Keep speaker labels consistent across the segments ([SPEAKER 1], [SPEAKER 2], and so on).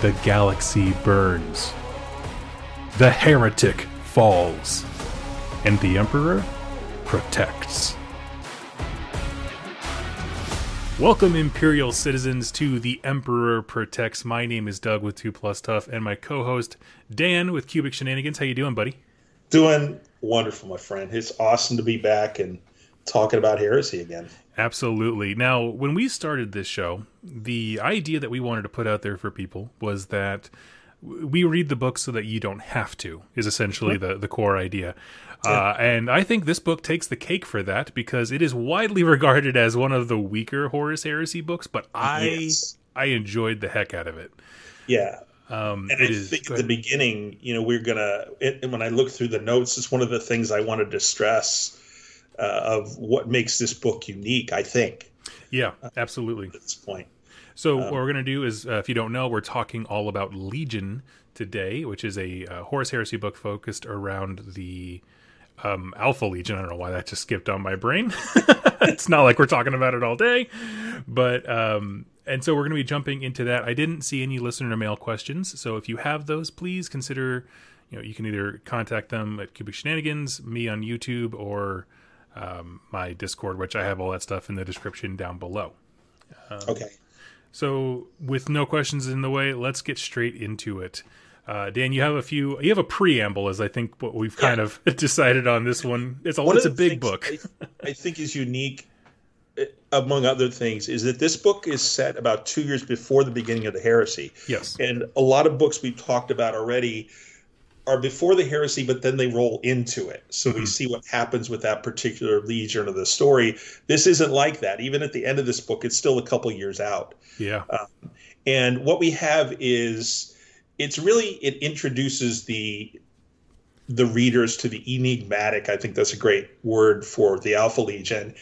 [SPEAKER 1] The galaxy burns. The heretic falls. And the Emperor protects. Welcome, Imperial citizens, to The Emperor Protects. My name is Doug with 2 Plus Tough, and my co host, Dan with Cubic Shenanigans. How you doing, buddy?
[SPEAKER 2] Doing wonderful, my friend. It's awesome to be back and talking about heresy again.
[SPEAKER 1] Absolutely. Now, when we started this show, the idea that we wanted to put out there for people was that we read the book so that you don't have to is essentially the, the core idea uh, and i think this book takes the cake for that because it is widely regarded as one of the weaker horus heresy books but i
[SPEAKER 2] Yes.
[SPEAKER 1] i enjoyed the heck out of it
[SPEAKER 2] Yeah.
[SPEAKER 1] um
[SPEAKER 2] And I
[SPEAKER 1] is-
[SPEAKER 2] think at the beginning, you know, we're gonna. It, and when I look through the notes, it's one of the things I wanted to stress uh, of what makes this book unique. I think
[SPEAKER 1] yeah absolutely
[SPEAKER 2] at this point.
[SPEAKER 1] So
[SPEAKER 2] Um,
[SPEAKER 1] what we're going to do is, uh, if you don't know, we're talking all about Legion today, which is a uh, Horus Heresy book focused around the um, Alpha Legion. I don't know why that just skipped on my brain. it's not like we're talking about it all day, but um, and so we're going to be jumping into that. I didn't see any listener mail questions, so if you have those, please consider. You know, you can either contact them at Cubic Shenanigans, me on YouTube, or um, my Discord, which I have all that stuff in the description down below.
[SPEAKER 2] Okay.
[SPEAKER 1] So, with no questions in the way, let's get straight into it. Uh, Dan, you have a few. You have a preamble, as I think what we've kind of decided on this one. It's a
[SPEAKER 2] One
[SPEAKER 1] it's a big book.
[SPEAKER 2] I, I think is unique, uh, among other things, is that this book is set about two years before the beginning of the heresy.
[SPEAKER 1] Yes.
[SPEAKER 2] And a lot of books we've talked about already are before the heresy, but then they roll into it. So we hmm. see what happens with that particular legion of the story. This isn't like that. Even at the end of this book, it's still a couple years out.
[SPEAKER 1] Yeah.
[SPEAKER 2] Um, and what we have is it's really it introduces the the readers to the enigmatic. I think that's a great word for the Alpha Legion.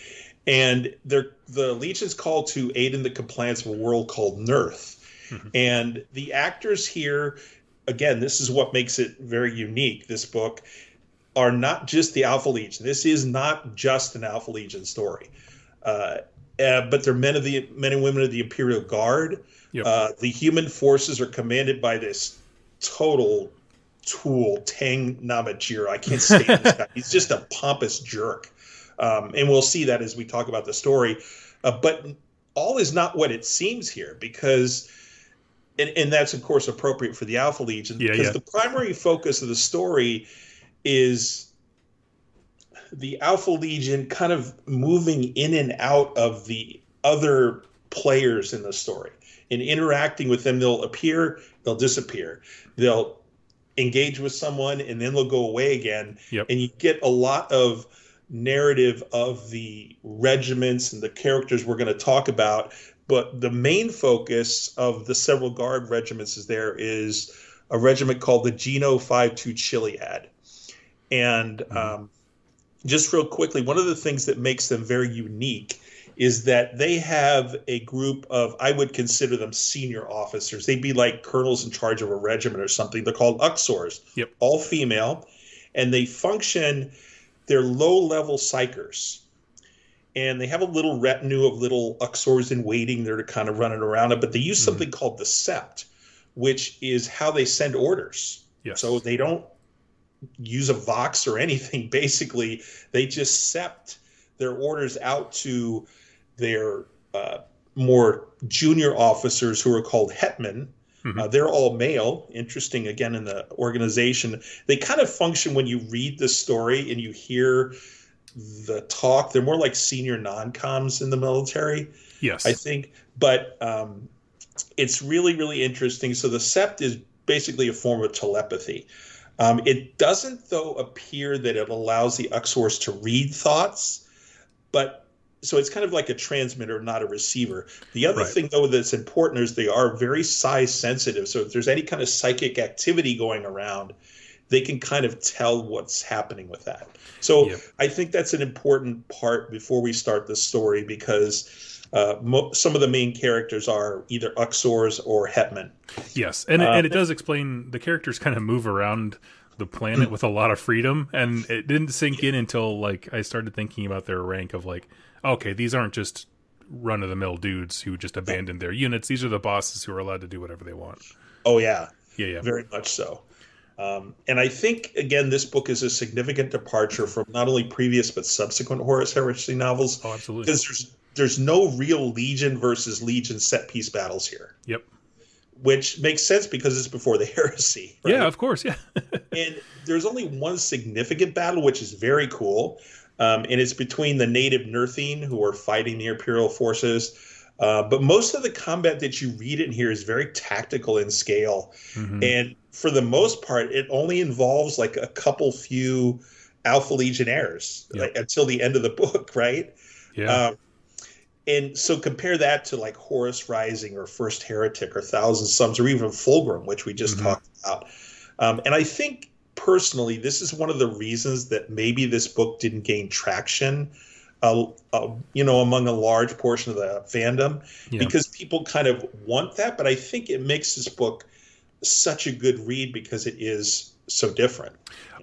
[SPEAKER 2] And they're, the Legion's called to aid in the compliance of a world called Nurth. Hmm. And the actors here, again, this is what makes it very unique, this book, are not just the Alpha Legion. This is not just an Alpha Legion story. Uh, uh, but they're men of the men and women of the Imperial Guard.
[SPEAKER 1] Yep.
[SPEAKER 2] Uh, the human forces are commanded by this total tool, Tang Namatjira. I can't stand this guy. He's just a pompous jerk. Um, and we'll see that as we talk about the story. Uh, but all is not what it seems here because, and, and that's, of course, appropriate for the Alpha Legion
[SPEAKER 1] Yeah,
[SPEAKER 2] because
[SPEAKER 1] yeah.
[SPEAKER 2] the primary focus of the story is the Alpha Legion kind of moving in and out of the other players in the story and interacting with them. They'll appear, they'll disappear. They'll engage with someone and then they'll go away again.
[SPEAKER 1] Yep.
[SPEAKER 2] And you get a lot of narrative of the regiments and the characters we're going to talk about. But the main focus of the several guard regiments is there is a regiment called the Geno 52 Chiliad. And um, just real quickly, one of the things that makes them very unique is that they have a group of, I would consider them senior officers. They'd be like colonels in charge of a regiment or something. They're called Uxors,
[SPEAKER 1] Yep.
[SPEAKER 2] all female, and they function, they're low level psykers. And they have a little retinue of little Uxors in waiting there to kind of run it around it, but they use something called the Sept, which is how they send orders.
[SPEAKER 1] Yes.
[SPEAKER 2] So they don't use a Vox or anything. Basically, they just sept their orders out to their uh, more junior officers who are called hetman.
[SPEAKER 1] Mhm.
[SPEAKER 2] Uh, they're all male. Interesting, again, in the organization. They kind of function when you read the story and you hear the talk. They're more like senior non coms in the military.
[SPEAKER 1] yes.
[SPEAKER 2] I think. But um, it's really, really interesting. So the sept is basically a form of telepathy. Um, it doesn't, though, appear that it allows the Uxors to read thoughts, but so it's kind of like a transmitter, not a receiver. The other
[SPEAKER 1] Right.
[SPEAKER 2] thing, though, that's important is they are very size sensitive. So if there's any kind of psychic activity going around, they can kind of tell what's happening with that. So
[SPEAKER 1] Yep.
[SPEAKER 2] I think that's an important part before we start the story because uh, mo- some of the main characters are either Uxors or Hetman.
[SPEAKER 1] Yes, and it, and it does explain the characters kind of move around the planet with a lot of freedom, and it didn't sink in until like I started thinking about their rank of like, okay, these aren't just run of the mill dudes who just abandoned their units. These are the bosses who are allowed to do whatever they want.
[SPEAKER 2] Oh yeah,
[SPEAKER 1] Yeah, yeah.
[SPEAKER 2] very much so. Um, and I think again, this book is a significant departure from not only previous but subsequent Horus Heresy novels
[SPEAKER 1] Oh, absolutely.
[SPEAKER 2] because there's there's no real Legion versus Legion set piece battles here,
[SPEAKER 1] Yep.
[SPEAKER 2] which makes sense because it's before the heresy. right?
[SPEAKER 1] Yeah, of course. Yeah.
[SPEAKER 2] and there's only one significant battle, which is very cool, um, and it's between the native Nurthene who are fighting the Imperial forces. Uh, but most of the combat that you read in here is very tactical in scale,
[SPEAKER 1] Mhm.
[SPEAKER 2] and for the most part, it only involves like a couple few Alpha Legionnaires
[SPEAKER 1] Yep.
[SPEAKER 2] like, until the end of the book, right?
[SPEAKER 1] yeah.
[SPEAKER 2] Um, and so compare that to like Horus Rising or First Heretic or Thousand Sons or even Fulgrim, which we just
[SPEAKER 1] Mhm.
[SPEAKER 2] talked about. Um, and I think personally, this is one of the reasons that maybe this book didn't gain traction, uh, uh, you know, among a large portion of the fandom,
[SPEAKER 1] Yeah.
[SPEAKER 2] because people kind of want that. But I think it makes this book such a good read because it is so different.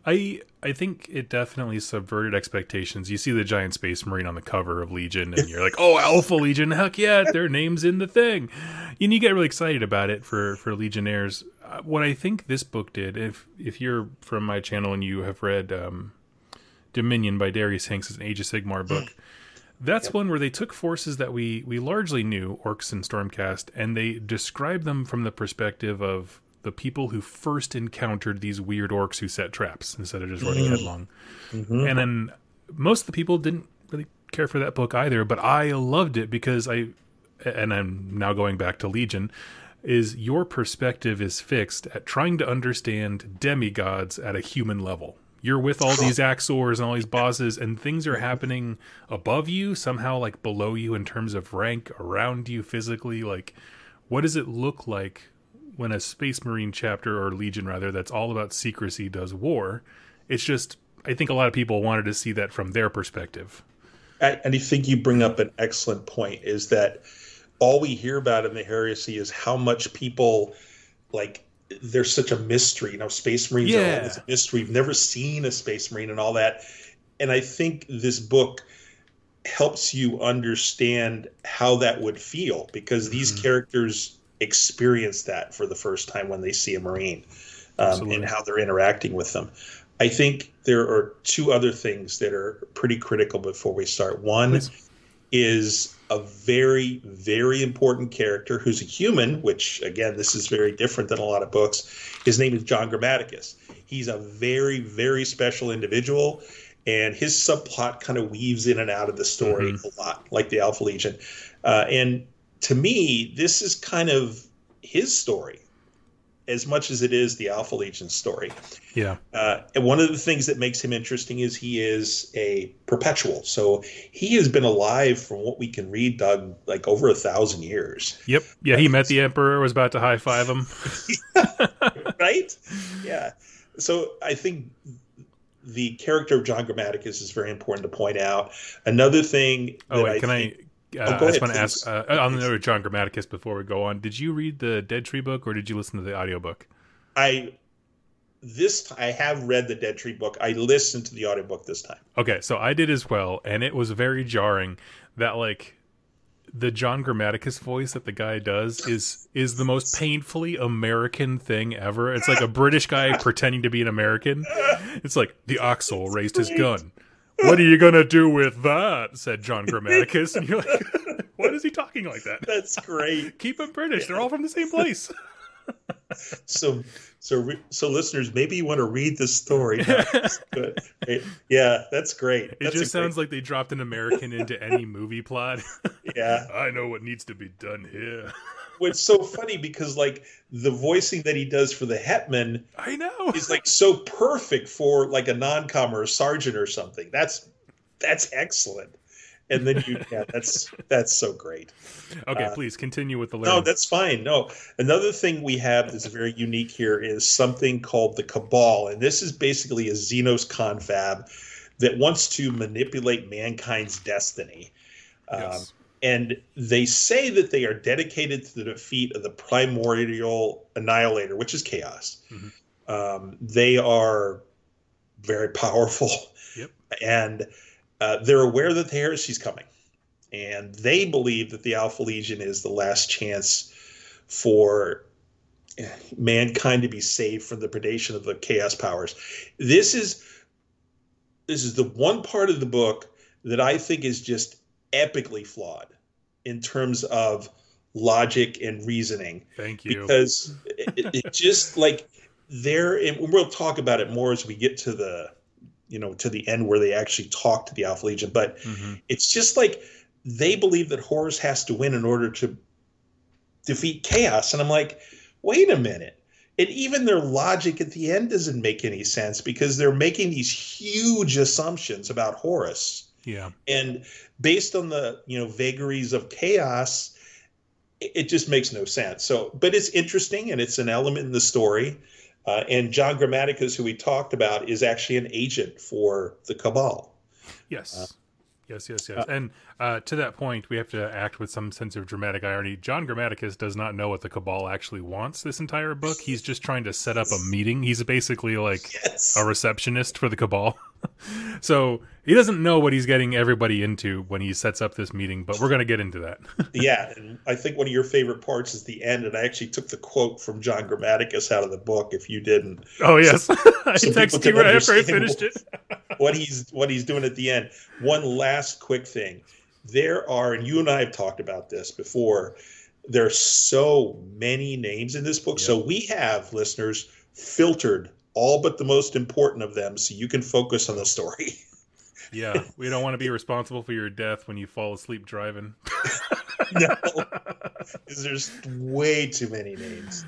[SPEAKER 1] I I think it definitely subverted expectations. You see the giant space marine on the cover of Legion, and you're like, "Oh, Alpha Legion! Heck yeah, their name's in the thing," and you get really excited about it for for Legionnaires. Uh, what I think this book did, if if you're from my channel and you have read um, Dominion by Darius Hinks, is an Age of Sigmar hmm. book. That's one where they took forces that we we largely knew, orcs and stormcast, and they described them from the perspective of the people who first encountered these weird orcs who set traps instead of just running hmm. headlong. Mm-hmm. And then most of the people didn't really care for that book either, but I loved it because I and I'm now going back to Legion is your perspective is fixed at trying to understand demigods at a human level. You're with all these Uxors and all these bosses, and things are happening above you, somehow like below you in terms of rank, around you physically. Like, what does it look like when a Space Marine chapter or Legion rather that's all about secrecy does war? It's just, I think a lot of people wanted to see that from their perspective.
[SPEAKER 2] And I think you bring up an excellent point is that all we hear about in the heresy is how much people like there's such a mystery. You know, space marines are
[SPEAKER 1] Yeah.
[SPEAKER 2] always a mystery. We've never seen a space marine and all that. And I think this book helps you understand how that would feel because these
[SPEAKER 1] Mhm.
[SPEAKER 2] characters experience that for the first time when they see a marine um, and how they're interacting with them. I think there are two other things that are pretty critical before we start. One
[SPEAKER 1] Please.
[SPEAKER 2] Is a very, very important character who's a human, which again, this is very different than a lot of books. His name is John Grammaticus. He's a very, very special individual, and his subplot kind of weaves in and out of the story a lot, like the Alpha Legion. Uh, and to me, this is kind of his story as much as it is the Alpha Legion story.
[SPEAKER 1] Yeah.
[SPEAKER 2] Uh, and one of the things that makes him interesting is he is a perpetual. So he has been alive from what we can read, Doug, like over a thousand years.
[SPEAKER 1] Yep. Yeah, he met the Emperor, was about to high five him.
[SPEAKER 2] right? Yeah. So I think the character of John Grammaticus is very important to point out. Another thing.
[SPEAKER 1] Oh,
[SPEAKER 2] that
[SPEAKER 1] wait, can
[SPEAKER 2] think-
[SPEAKER 1] I? Uh,
[SPEAKER 2] Oh,
[SPEAKER 1] I just want to ask uh, on the note of John Grammaticus before we go on. Did you read the Dead Tree book or did you listen to the audiobook?
[SPEAKER 2] I this I have read the Dead Tree book. I listened to the audiobook this time.
[SPEAKER 1] Okay, so I did as well, and it was very jarring that like the John Grammaticus voice that the guy does is is the most painfully American thing ever. It's like a British guy pretending to be an American. It's like the Oxel raised his gun. What are you gonna do with that? said John Grammaticus, and you're like, what is he talking like that?
[SPEAKER 2] That's great.
[SPEAKER 1] Keep them British. They're all from the same place.
[SPEAKER 2] so so re- so listeners maybe you want to read this story good. yeah that's great
[SPEAKER 1] It
[SPEAKER 2] that's
[SPEAKER 1] just sounds like they dropped an American into any movie plot.
[SPEAKER 2] yeah
[SPEAKER 1] I know what needs to be done here.
[SPEAKER 2] What's so funny because like the voicing that he does for the hetman
[SPEAKER 1] I know.
[SPEAKER 2] is like so perfect for like a non-com or a sergeant or something that's that's excellent and then you yeah that's that's so great
[SPEAKER 1] Okay,
[SPEAKER 2] Uh,
[SPEAKER 1] please continue with the
[SPEAKER 2] No, that's fine. No, another thing we have that's very unique here is something called the Cabal, and this is basically a Xenos confab that wants to manipulate mankind's destiny. Um,
[SPEAKER 1] Yes.
[SPEAKER 2] And they say that they are dedicated to the defeat of the primordial annihilator, which is chaos.
[SPEAKER 1] Mhm.
[SPEAKER 2] Um, they are very powerful,
[SPEAKER 1] Yep.
[SPEAKER 2] and uh, they're aware that the heresy's coming, and they believe that the Alpha Legion is the last chance for mankind to be saved from the predation of the chaos powers. This is this is the one part of the book that I think is just epically flawed in terms of logic and reasoning.
[SPEAKER 1] Thank you.
[SPEAKER 2] Because it, it just like there, and we'll talk about it more as we get to the, you know, to the end where they actually talk to the Alpha Legion. But
[SPEAKER 1] Mhm.
[SPEAKER 2] it's just like they believe that Horus has to win in order to defeat chaos, and I'm like, wait a minute. And even their logic at the end doesn't make any sense because they're making these huge assumptions about Horus
[SPEAKER 1] Yeah.
[SPEAKER 2] and based on the you know vagaries of chaos it just makes no sense so but it's interesting and it's an element in the story uh, and john grammaticus who we talked about is actually an agent for the cabal
[SPEAKER 1] Yes. yes, yes, yes. and uh, to that point, we have to act with some sense of dramatic irony. John Grammaticus does not know what the Cabal actually wants this entire book. He's just trying to set up a meeting. He's basically like
[SPEAKER 2] yes
[SPEAKER 1] a receptionist for the Cabal. so he doesn't know what he's getting everybody into when he sets up this meeting, but we're going to get into that.
[SPEAKER 2] yeah and i think one of your favorite parts is the end and i actually took the quote from john grammaticus out of the book if you didn't
[SPEAKER 1] oh, yes. I
[SPEAKER 2] so
[SPEAKER 1] texted you right after I finished it.
[SPEAKER 2] what he's what he's doing at the end. One last quick thing. There are, and you and I have talked about this before. There are so many names in this book. So we have listeners filtered all but the most important of them, so you can focus on the story.
[SPEAKER 1] Yeah, we don't want to be responsible for your death when you fall asleep driving.
[SPEAKER 2] no, there's way too many names.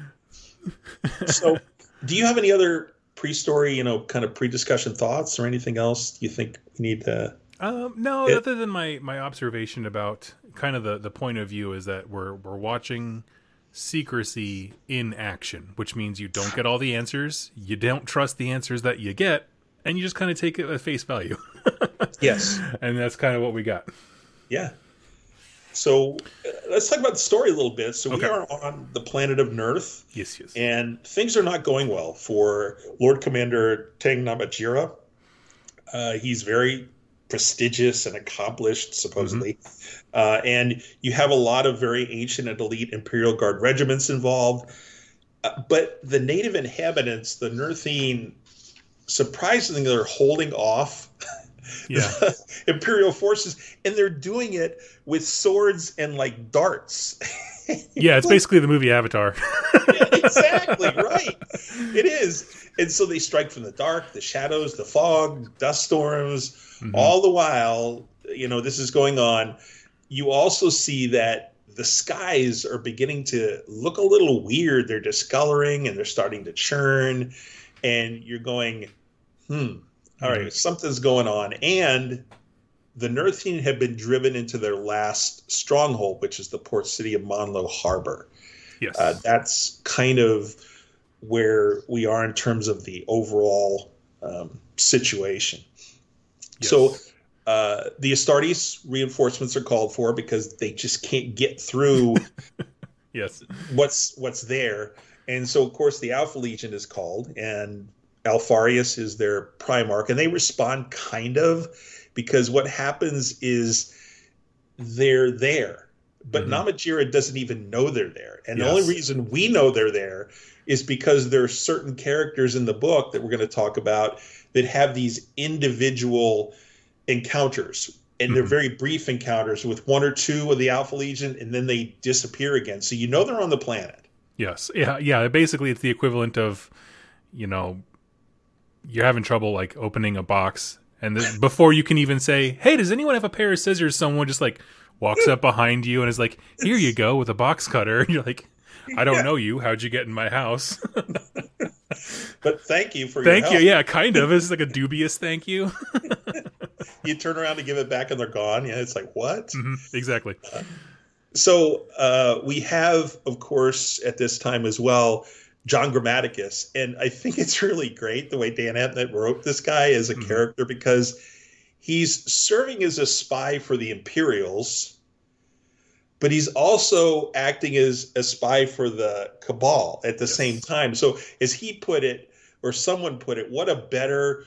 [SPEAKER 2] So, do you have any other pre-story, you know, kind of pre-discussion thoughts or anything else you think we need to?
[SPEAKER 1] Um, no,
[SPEAKER 2] It-
[SPEAKER 1] other than my my observation about kind of the the point of view is that we're we're watching secrecy in action, which means you don't get all the answers, you don't trust the answers that you get, and you just kind of take it at face value.
[SPEAKER 2] Yes.
[SPEAKER 1] and that's kind of what we got.
[SPEAKER 2] Yeah. So uh, let's talk about the story a little bit. So
[SPEAKER 1] Okay.
[SPEAKER 2] we are on the planet of Nurth,
[SPEAKER 1] Yes, yes.
[SPEAKER 2] and things are not going well for Lord Commander Teng Namatjira. Uh, he's very prestigious and accomplished, supposedly. Uh, and you have a lot of very ancient and elite Imperial Guard regiments involved. Uh, but the native inhabitants, the Nurthene, surprisingly, they're holding off
[SPEAKER 1] yeah.
[SPEAKER 2] imperial forces and they're doing it with swords and like darts
[SPEAKER 1] Yeah, it's basically the movie Avatar.
[SPEAKER 2] Yeah, exactly right. It is. And so they strike from the dark the shadows the fog dust storms
[SPEAKER 1] Mhm.
[SPEAKER 2] all the while you know this is going on. You also see that the skies are beginning to look a little weird. They're discoloring and they're starting to churn. And you're going hmm all right something's going on. And the Nurthene have been driven into their last stronghold, which is the port city of Monlo Harbor.
[SPEAKER 1] Yes.
[SPEAKER 2] Uh, that's kind of where we are in terms of the overall um, situation.
[SPEAKER 1] Yes.
[SPEAKER 2] So uh, the Astartes reinforcements are called for because they just can't get through
[SPEAKER 1] yes.
[SPEAKER 2] what's what's there. And so, of course, the Alpha Legion is called, and Alpharius is their Primarch, and they respond kind of because what happens is they're there, but
[SPEAKER 1] Mhm.
[SPEAKER 2] Namatjira doesn't even know they're there. And the only reason we know they're there is because there are certain characters in the book that we're going to talk about that have these individual encounters. And they're
[SPEAKER 1] Mhm.
[SPEAKER 2] very brief encounters with one or two of the Alpha Legion, and then they disappear again. So you know they're on the planet.
[SPEAKER 1] Yes. Yeah. Yeah. Basically, it's the equivalent of, you know, you're having trouble like opening a box, and before you can even say, "Hey, does anyone have a pair of scissors?" Someone just like walks up behind you and is like, "Here you go with a box cutter." And you're like, "I don't
[SPEAKER 2] Yeah.
[SPEAKER 1] know you. How'd you get in my house?"
[SPEAKER 2] But thank you for
[SPEAKER 1] thank you. Yeah, kind of. It's like a dubious thank you.
[SPEAKER 2] You turn around to give it back, and they're gone. Yeah, it's like what?
[SPEAKER 1] Mhm, exactly.
[SPEAKER 2] So uh, we have, of course, at this time as well, John Grammaticus, and I think it's really great the way Dan Abnett wrote this guy as a
[SPEAKER 1] Mhm.
[SPEAKER 2] character because he's serving as a spy for the Imperials, but he's also acting as a spy for the Cabal at the
[SPEAKER 1] Yes.
[SPEAKER 2] same time. So, as he put it, or someone put it, what a better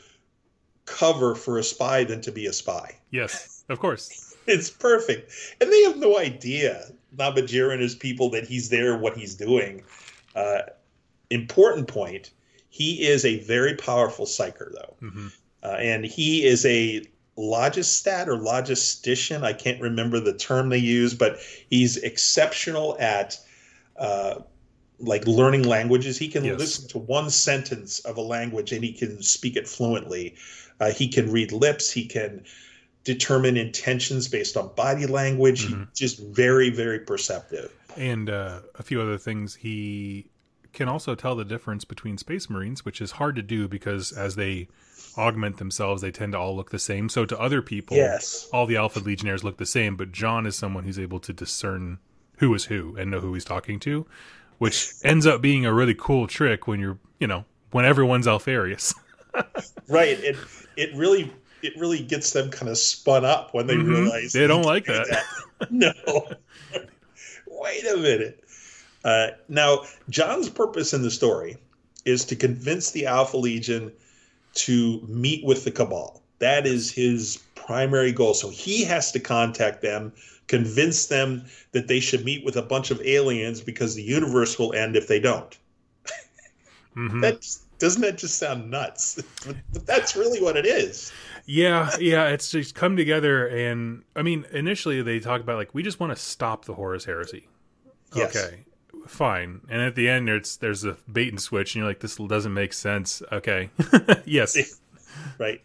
[SPEAKER 2] cover for a spy than to be a spy.
[SPEAKER 1] Yes, of course.
[SPEAKER 2] It's perfect. And they have no idea, Nabajir and his people, that he's there, what he's doing. Uh, important point, he is a very powerful psyker, though.
[SPEAKER 1] hmm
[SPEAKER 2] Uh, and he is a logistat or logistician. I can't remember the term they use, but he's exceptional at uh, like learning languages. He can
[SPEAKER 1] Yes.
[SPEAKER 2] listen to one sentence of a language and he can speak it fluently. Uh, he can read lips. He can determine intentions based on body language.
[SPEAKER 1] Mhm.
[SPEAKER 2] He's just very, very perceptive.
[SPEAKER 1] And uh, a few other things. He can also tell the difference between Space Marines, which is hard to do because as they augment themselves, they tend to all look the same. So to other people,
[SPEAKER 2] Yes.
[SPEAKER 1] all the Alpha Legionnaires look the same, but John is someone who's able to discern who is who and know who he's talking to, which ends up being a really cool trick when you're, you know, when everyone's Alpharius.
[SPEAKER 2] Right. It it really it really gets them kind of spun up when they
[SPEAKER 1] Mhm.
[SPEAKER 2] realize
[SPEAKER 1] They don't like
[SPEAKER 2] do
[SPEAKER 1] that.
[SPEAKER 2] no. Wait a minute. Uh, now, John's purpose in the story is to convince the Alpha Legion to meet with the Cabal. That is his primary goal. So he has to contact them, convince them that they should meet with a bunch of aliens because the universe will end if they don't.
[SPEAKER 1] Mhm.
[SPEAKER 2] That doesn't that just sound nuts? but that's really what it is.
[SPEAKER 1] Yeah, yeah, it's just come together, and I mean, initially they talk about like we just want to stop the Horus Heresy.
[SPEAKER 2] Yes.
[SPEAKER 1] Okay, fine, and at the end there's there's a bait and switch, and you're like, this doesn't make sense. Okay, yes,
[SPEAKER 2] right.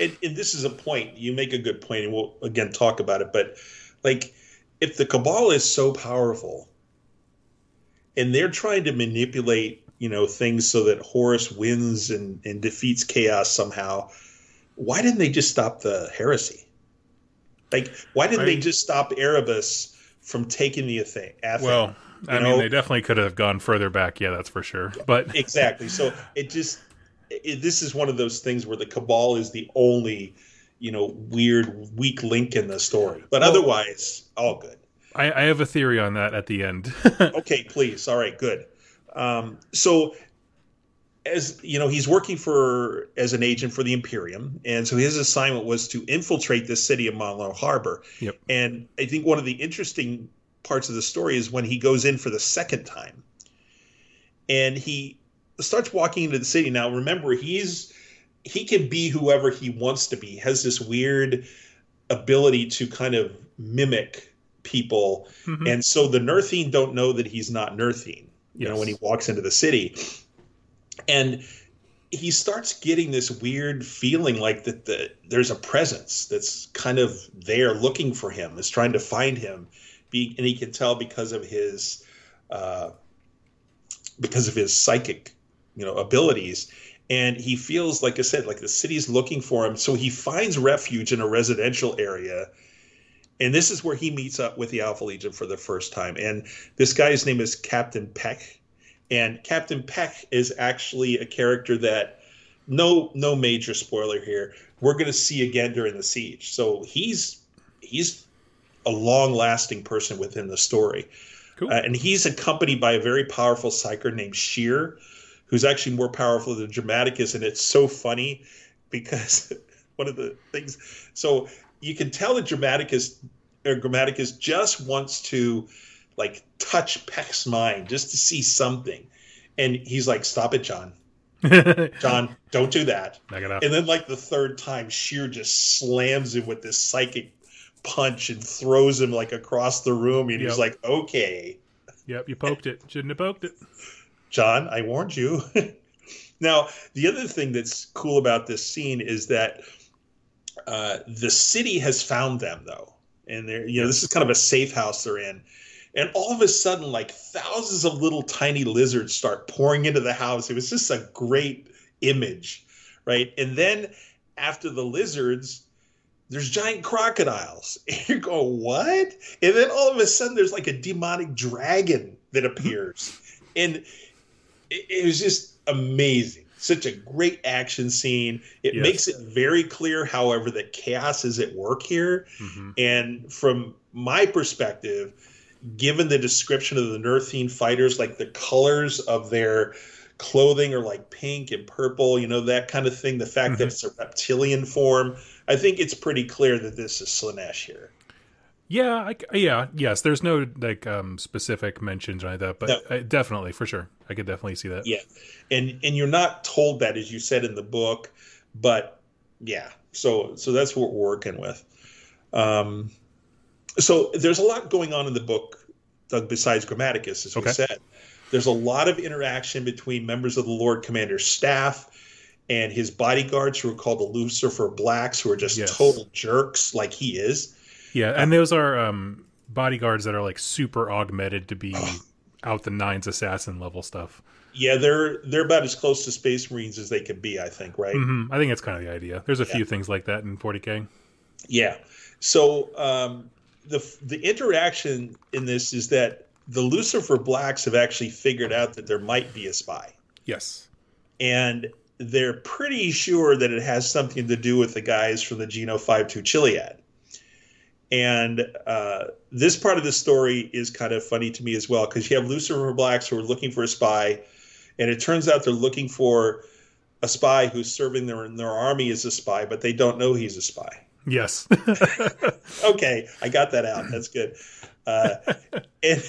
[SPEAKER 2] And, and this is a point. You make a good point and we'll again talk about it. But like if the cabal is so powerful and they're trying to manipulate you know things so that horus wins and, and defeats chaos somehow why didn't they just stop the heresy? Like why didn't they just stop erebus from taking the Athe- Athens?
[SPEAKER 1] well, I
[SPEAKER 2] You
[SPEAKER 1] mean, they definitely could have gone further back. Yeah, that's for sure. But
[SPEAKER 2] exactly. So it just it, this is one of those things where the cabal is the only you know weird weak link in the story, but
[SPEAKER 1] Well-
[SPEAKER 2] otherwise all good.
[SPEAKER 1] I, I have a theory on that at the end.
[SPEAKER 2] Okay, please. All right, good. Um, so as you know, he's working for as an agent for the Imperium, and so his assignment was to infiltrate the city of Monroe Harbor.
[SPEAKER 1] Yep.
[SPEAKER 2] And I think one of the interesting parts of the story is when he goes in for the second time, and he starts walking into the city. Now, remember, he's he can be whoever he wants to be. He has this weird ability to kind of mimic people
[SPEAKER 1] Mhm.
[SPEAKER 2] and so the Nurthene don't know that he's not Nurthene, you know, when he walks into the city. And he starts getting this weird feeling like that the, there's a presence that's kind of there looking for him, is trying to find him. Be, and he can tell because of his uh, because of his psychic, you know, abilities. And he feels, like I said, like the city's looking for him. So he finds refuge in a residential area and this is where he meets up with the Alpha Legion for the first time. And this guy's name is Captain Pech. And Captain Pech is actually a character that no no major spoiler here. We're going to see again during the siege. So he's he's a long-lasting person within the story.
[SPEAKER 1] Cool.
[SPEAKER 2] Uh, and he's accompanied by a very powerful psyker named Sheed, who's actually more powerful than Dramaticus. And it's so funny because one of the things. So you can tell that Dramaticus or Grammaticus just wants to like touch Pech's mind just to see something. And he's like, Stop it, John. John, don't do that.
[SPEAKER 1] Knock it off.
[SPEAKER 2] And then like the third time, Sheed just slams him with this psychic punch and throws him like across the room. And
[SPEAKER 1] Yep.
[SPEAKER 2] he's like, Okay,
[SPEAKER 1] Yep, you poked it. Shouldn't have poked it.
[SPEAKER 2] John, I warned you. now, the other thing that's cool about this scene is that uh, the city has found them, though, and they're you know this is kind of a safe house they're in, and all of a sudden, like thousands of little tiny lizards start pouring into the house. It was just a great image, right? And then after the lizards. There's giant crocodiles. And you go, what? And then all of a sudden, there's like a demonic dragon that appears and it, it was just amazing. Such a great action scene. It
[SPEAKER 1] Yes.
[SPEAKER 2] makes it very clear, however, that chaos is at work here.
[SPEAKER 1] hmm
[SPEAKER 2] And from my perspective, given the description of the Nurthene fighters, like the colors of their clothing are like pink and purple, you know, that kind of thing, the fact that
[SPEAKER 1] Mhm.
[SPEAKER 2] it's a reptilian form, I think it's pretty clear that this is Slaanesh here.
[SPEAKER 1] Yeah, I, yeah, yes. There's no like um, specific mentions or like that, but
[SPEAKER 2] No.
[SPEAKER 1] I, definitely for sure, I could definitely see that.
[SPEAKER 2] Yeah, and and you're not told that as you said in the book, but yeah. So so that's what we're working with. Um, so there's a lot going on in the book, Doug, besides Grammaticus, as we said. There's a lot of interaction between members of the Lord Commander's staff and his bodyguards, who are called the Lucifer Blacks, who are just
[SPEAKER 1] Yes.
[SPEAKER 2] total jerks, like he is.
[SPEAKER 1] Yeah, and those are um, bodyguards that are like super augmented to be out the nines assassin level stuff.
[SPEAKER 2] Yeah, they're they're about as close to Space Marines as they can be, I think, right?
[SPEAKER 1] hmm I think that's kind of the idea. There's a
[SPEAKER 2] Yeah.
[SPEAKER 1] few things like that in 40k.
[SPEAKER 2] Yeah. So um, the the interaction in this is that the Lucifer Blacks have actually figured out that there might be a spy,
[SPEAKER 1] Yes.
[SPEAKER 2] and they're pretty sure that it has something to do with the guys from the Geno 52 Chiliad. And uh, this part of the story is kind of funny to me as well because you have Lucifer Blacks who are looking for a spy, and it turns out they're looking for a spy who's serving their their army as a spy, but they don't know he's a spy
[SPEAKER 1] Yes.
[SPEAKER 2] okay, I got that out. That's good. Uh, and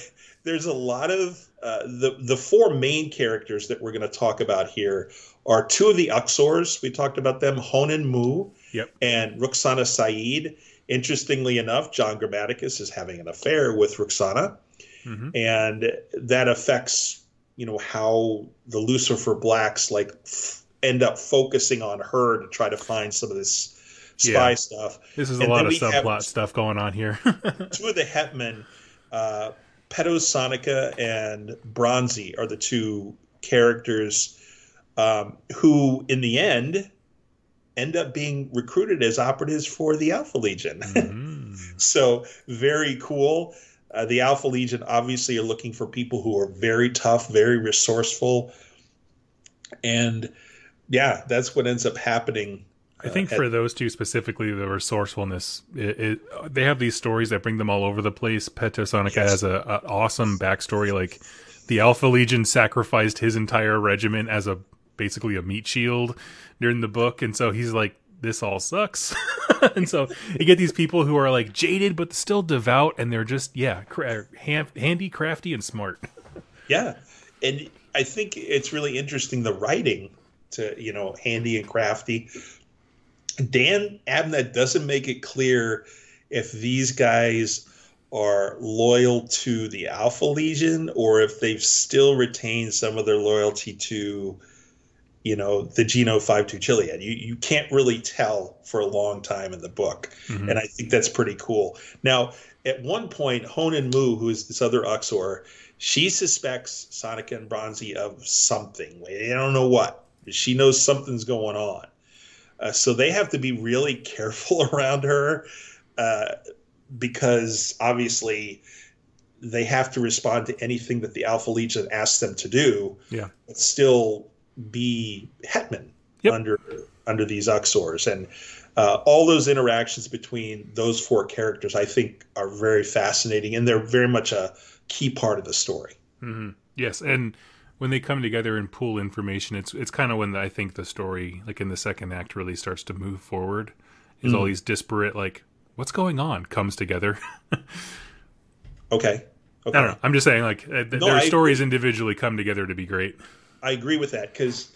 [SPEAKER 2] there's a lot of uh, the the four main characters that we're going to talk about here are two of the Uxors. We talked about them, Honan Mu
[SPEAKER 1] Yep.
[SPEAKER 2] and Rukhsana Saeed. Interestingly enough, John Grammaticus is having an affair with Ruxana,
[SPEAKER 1] hmm
[SPEAKER 2] and that affects you know how the Lucifer Blacks like f- end up focusing on her to try to find some of this spy
[SPEAKER 1] Yeah.
[SPEAKER 2] stuff
[SPEAKER 1] This is a
[SPEAKER 2] And
[SPEAKER 1] lot of subplot stuff going on here.
[SPEAKER 2] two of the hetmen, uh, Peto Soneka and Bronzi, are the two characters um, who, in the end, end up being recruited as operatives for the Alpha Legion.
[SPEAKER 1] Mhm.
[SPEAKER 2] so, very cool. Uh, the Alpha Legion obviously are looking for people who are very tough, very resourceful. And yeah, that's what ends up happening.
[SPEAKER 1] I think
[SPEAKER 2] uh,
[SPEAKER 1] for those two specifically, the resourcefulness, it, it, they have these stories that bring them all over the place. Peto Soneka
[SPEAKER 2] Yes.
[SPEAKER 1] has a, a awesome backstory. Like the Alpha Legion sacrificed his entire regiment as a basically a meat shield during the book, and so he's like, "This all sucks." and so you get these people who are like jaded but still devout, and they're just yeah, cra- hand, handy, crafty, and smart.
[SPEAKER 2] Yeah, and I think it's really interesting the writing to you know handy and crafty. Dan Abnett doesn't make it clear if these guys are loyal to the Alpha Legion or if they've still retained some of their loyalty to you know the Geno 52 Chiliad. You you can't really tell for a long time in the book
[SPEAKER 1] Mhm.
[SPEAKER 2] and I think that's pretty cool. Now, at one point, Honan Mu, who is this other Uxor, she suspects Sonic and Bronzi of something. They don't know what. She knows something's going on. Uh, so they have to be really careful around her uh, because obviously they have to respond to anything that the Alpha Legion asks them to do,
[SPEAKER 1] Yeah.
[SPEAKER 2] but still be hetman
[SPEAKER 1] Yep.
[SPEAKER 2] under under these Uxors. And uh, all those interactions between those four characters, I think, are very fascinating, and they're very much a key part of the story.
[SPEAKER 1] hmm Yes, and when they come together and pool information, it's it's kind of when I think the story, like in the second act, really starts to move forward. Is all
[SPEAKER 2] Mm.
[SPEAKER 1] these disparate, like, what's going on, comes together.
[SPEAKER 2] Okay. Okay.
[SPEAKER 1] I don't know. I'm just saying, like, uh, th-
[SPEAKER 2] No,
[SPEAKER 1] their
[SPEAKER 2] I
[SPEAKER 1] stories individually come together to be great.
[SPEAKER 2] I agree with that because,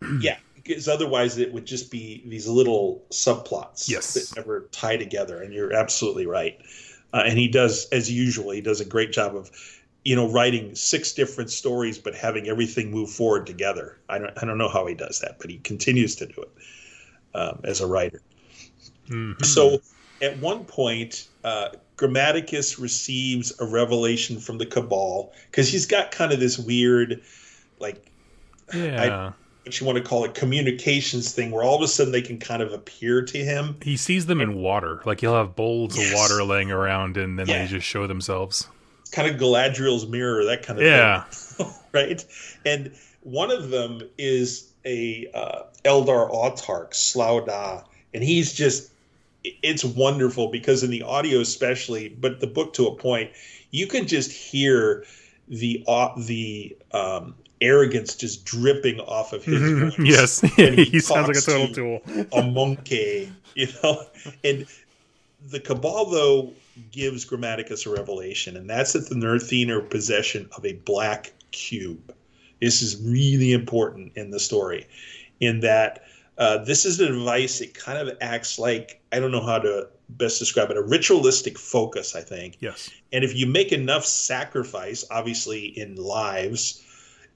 [SPEAKER 2] yeah, because otherwise it would just be these little subplots
[SPEAKER 1] Yes.
[SPEAKER 2] that never tie together. And you're absolutely right. Uh, and he does, as usual, he does a great job of, you know, writing six different stories but having everything move forward together. I don't, I don't know how he does that, but he continues to do it um, as a writer.
[SPEAKER 1] Mhm.
[SPEAKER 2] So at one point, uh, Grammaticus receives a revelation from the Cabal because he's got kind of this weird, like,
[SPEAKER 1] yeah,
[SPEAKER 2] what you want to call it, communications thing where all of a sudden they can kind of appear to him.
[SPEAKER 1] he sees them in water. Like he'll have bowls
[SPEAKER 2] Yes.
[SPEAKER 1] of water laying around, and then
[SPEAKER 2] Yeah.
[SPEAKER 1] they just show themselves.
[SPEAKER 2] Kind of Galadriel's mirror, that kind of
[SPEAKER 1] Yeah,
[SPEAKER 2] thing. right? And one of them is a uh, Eldar Autarch, Slaydo, and he's just it's wonderful because in the audio especially, but the book to a point, you can just hear the au- the um, arrogance just dripping off of his voice.
[SPEAKER 1] yes,
[SPEAKER 2] he
[SPEAKER 1] he sounds like a total
[SPEAKER 2] to-
[SPEAKER 1] tool.
[SPEAKER 2] a monkey, you know, and the Cabal, though, gives Grammaticus a revelation, and that's that the Nurthene are possession of a black cube. This is really important in the story, in that uh, this is a device. It kind of acts like I don't know how to best describe it a ritualistic focus. I think.
[SPEAKER 1] Yes.
[SPEAKER 2] And if you make enough sacrifice, obviously in lives,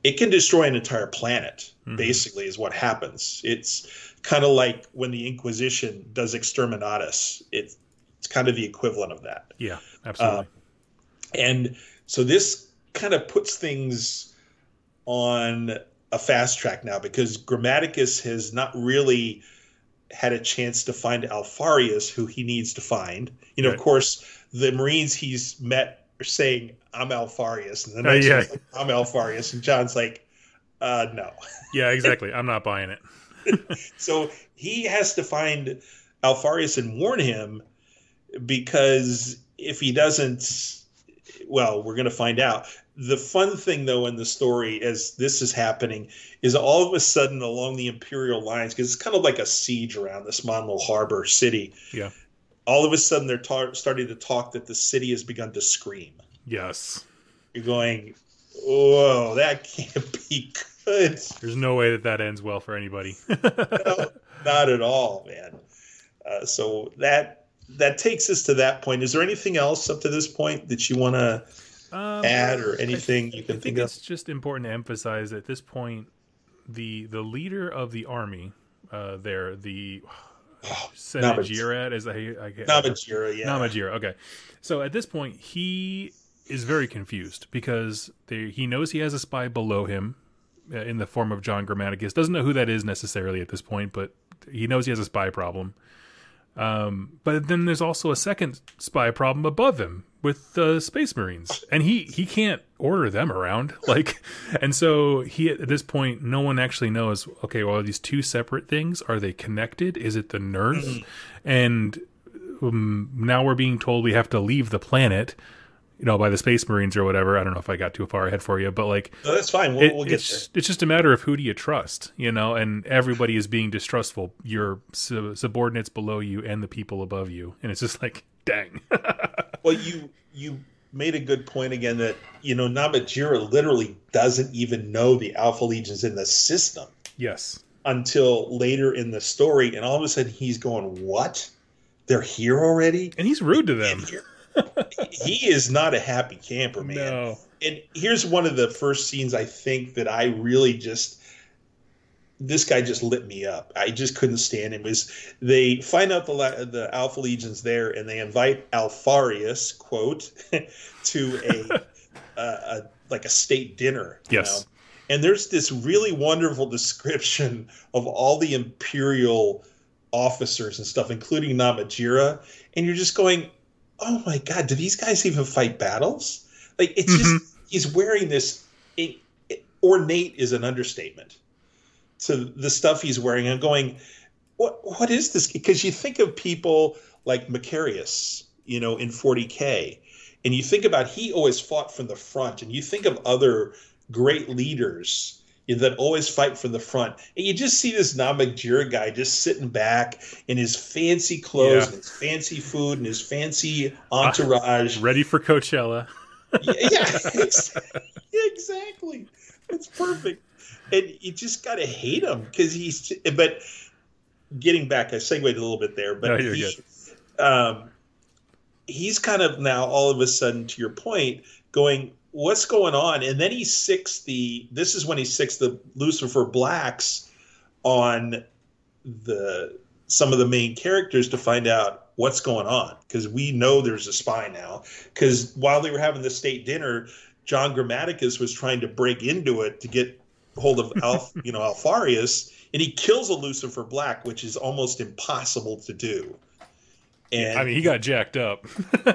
[SPEAKER 2] it can destroy an entire planet. Mm-hmm. Basically, is what happens. It's kind of like when the Inquisition does exterminatus. It's kind of the equivalent of that.
[SPEAKER 1] Yeah, absolutely. Uh,
[SPEAKER 2] and so this kind of puts things on a fast track now because Grammaticus has not really had a chance to find Alpharius, who he needs to find. You know, right. of course, the Marines he's met are saying, "I'm Alpharius," and the next uh, yeah. like, "I'm Alpharius," and John's like, uh, "No."
[SPEAKER 1] Yeah, exactly. I'm not buying
[SPEAKER 2] it. so he has to find Alpharius and warn him because if he doesn't, well, we're going to find out. The fun thing though in the story as this is happening is all of a sudden along the imperial lines because it's kind of like a siege around this Monlo harbor city.
[SPEAKER 1] Yeah.
[SPEAKER 2] All of a sudden they're ta- starting to talk that the city has begun to scream.
[SPEAKER 1] Yes.
[SPEAKER 2] You're going whoa that can't be good.
[SPEAKER 1] There's no way that that ends well for anybody.
[SPEAKER 2] No, not at all man. Uh, so that that takes us to that point is there anything else up to this point that you want to um, add or anything you can
[SPEAKER 1] I
[SPEAKER 2] think, think
[SPEAKER 1] it's just important to emphasize at this point the the leader of the army uh, there the oh, Senagirat as I, I
[SPEAKER 2] Namatjira, yeah
[SPEAKER 1] Namatjira. Okay, so at this point he is very confused because they, he knows he has a spy below him uh, in the form of John Grammaticus. Doesn't know who that is necessarily at this point, but he knows he has a spy problem. Um, but then there's also a second spy problem above him with the Space Marines, and he he can't order them around. Like, and so he at this point, no one actually knows. Okay, well, are these two separate things? Are they connected? Is it the Nurth? Mm-hmm. And um, now we're being told we have to leave the planet you know, by the Space Marines or whatever. I don't know if I got too far ahead for you, but like,
[SPEAKER 2] no, that's fine. We'll, it, we'll get
[SPEAKER 1] it's, there. It's just a matter of who do you trust, you know, and everybody is being distrustful. Your subordinates below you and the people above you, and it's just like, dang.
[SPEAKER 2] well, you you made a good point again that you know Namatjira literally doesn't even know the Alpha Legion's in the system.
[SPEAKER 1] Yes.
[SPEAKER 2] Until later in the story, and all of a sudden he's going, "What? They're here already?"
[SPEAKER 1] And he's rude to them
[SPEAKER 2] he is not a happy camper, man.
[SPEAKER 1] No.
[SPEAKER 2] And here's one of the first scenes I think that I really just this guy just lit me up. I just couldn't stand him. Was they find out the the Alpha Legion's there and they invite Alpharius quote to a, a, a, like a state dinner.
[SPEAKER 1] Yes. Know?
[SPEAKER 2] And there's this really wonderful description of all the imperial officers and stuff, including Namatjira, and you're just going, oh my god, do these guys even fight battles? Like it's mm-hmm. just he's wearing this. It, it, ornate is an understatement. So the stuff he's wearing, I'm going, what what is this? Because you think of people like Macharius, you know, in 40k, and you think about he always fought from the front, and you think of other great leaders that always fight from the front. And you just see this Namatjira guy just sitting back in his fancy clothes, yeah. and his fancy food, and his fancy entourage,
[SPEAKER 1] uh, ready for Coachella.
[SPEAKER 2] yeah, yeah, exactly. It's perfect, and you just gotta hate him because he's. But getting back, I segued a little bit there, but no, he, um, he's kind of now all of a sudden, to your point, going what's going on? And then he six the this is when he six the Lucifer blacks on the some of the main characters to find out what's going on because we know there's a spy now. Because while they were having the state dinner, John Grammaticus was trying to break into it to get hold of Alf, you know, Alpharius, and he kills a Lucifer Black, which is almost impossible to do.
[SPEAKER 1] And I mean, he got jacked up.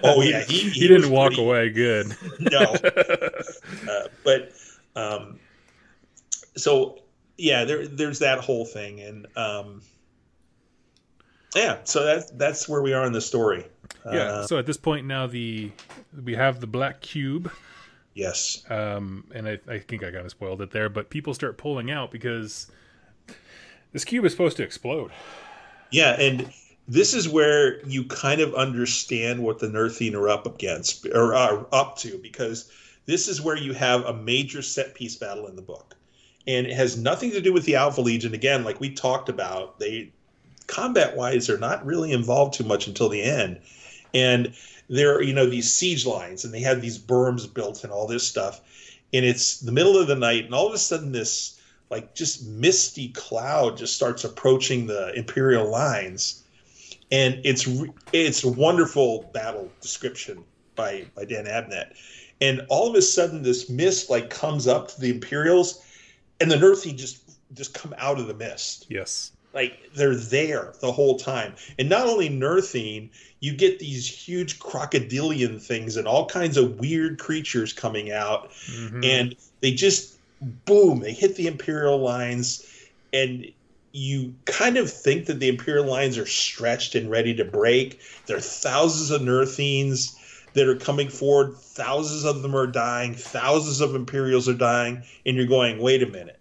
[SPEAKER 2] Oh yeah,
[SPEAKER 1] he, he, he didn't walk pretty, away good.
[SPEAKER 2] no, uh, but um, so yeah, there there's that whole thing, and um, yeah, so that's that's where we are in the story.
[SPEAKER 1] Yeah. Uh, so at this point now, the we have the black cube.
[SPEAKER 2] Yes.
[SPEAKER 1] Um, and I, I think I kind of spoiled it there, but people start pulling out because this cube is supposed to explode.
[SPEAKER 2] Yeah, and this is where you kind of understand what the Nurthene are up against or are up to because this is where you have a major set piece battle in the book. And it has nothing to do with the Alpha Legion. Again, like we talked about, they combat wise, they're not really involved too much until the end. And there are, you know, these siege lines and they have these berms built and all this stuff. And it's the middle of the night, and all of a sudden this like just misty cloud just starts approaching the Imperial lines and it's it's a wonderful battle description by by Dan Abnett. And all of a sudden, this mist like comes up to the Imperials, and the Nurthene just just come out of the mist.
[SPEAKER 1] Yes,
[SPEAKER 2] like they're there the whole time. And not only Nurthene, you get these huge crocodilian things and all kinds of weird creatures coming out, mm-hmm. and they just boom, they hit the Imperial lines, and you kind of think that the Imperial lines are stretched and ready to break. There are thousands of Nurthenes that are coming forward. Thousands of them are dying. Thousands of Imperials are dying. And you're going, wait a minute.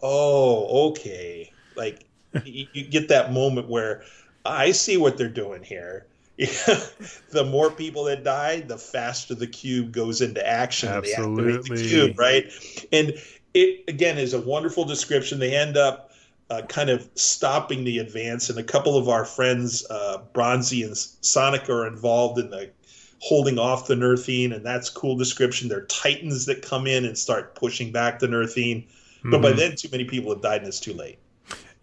[SPEAKER 2] Oh, okay. Like, you, you get that moment where I see what they're doing here. the more people that die, the faster the cube goes into action.
[SPEAKER 1] Absolutely.
[SPEAKER 2] the cube, right? And it again is a wonderful description. They end up uh, kind of stopping the advance, and a couple of our friends, uh, Bronzi and Soneka, are involved in the holding off the Nurthene, and that's cool description. They're Titans that come in and start pushing back the Nurthene, but mm-hmm. by then too many people have died and it's too late.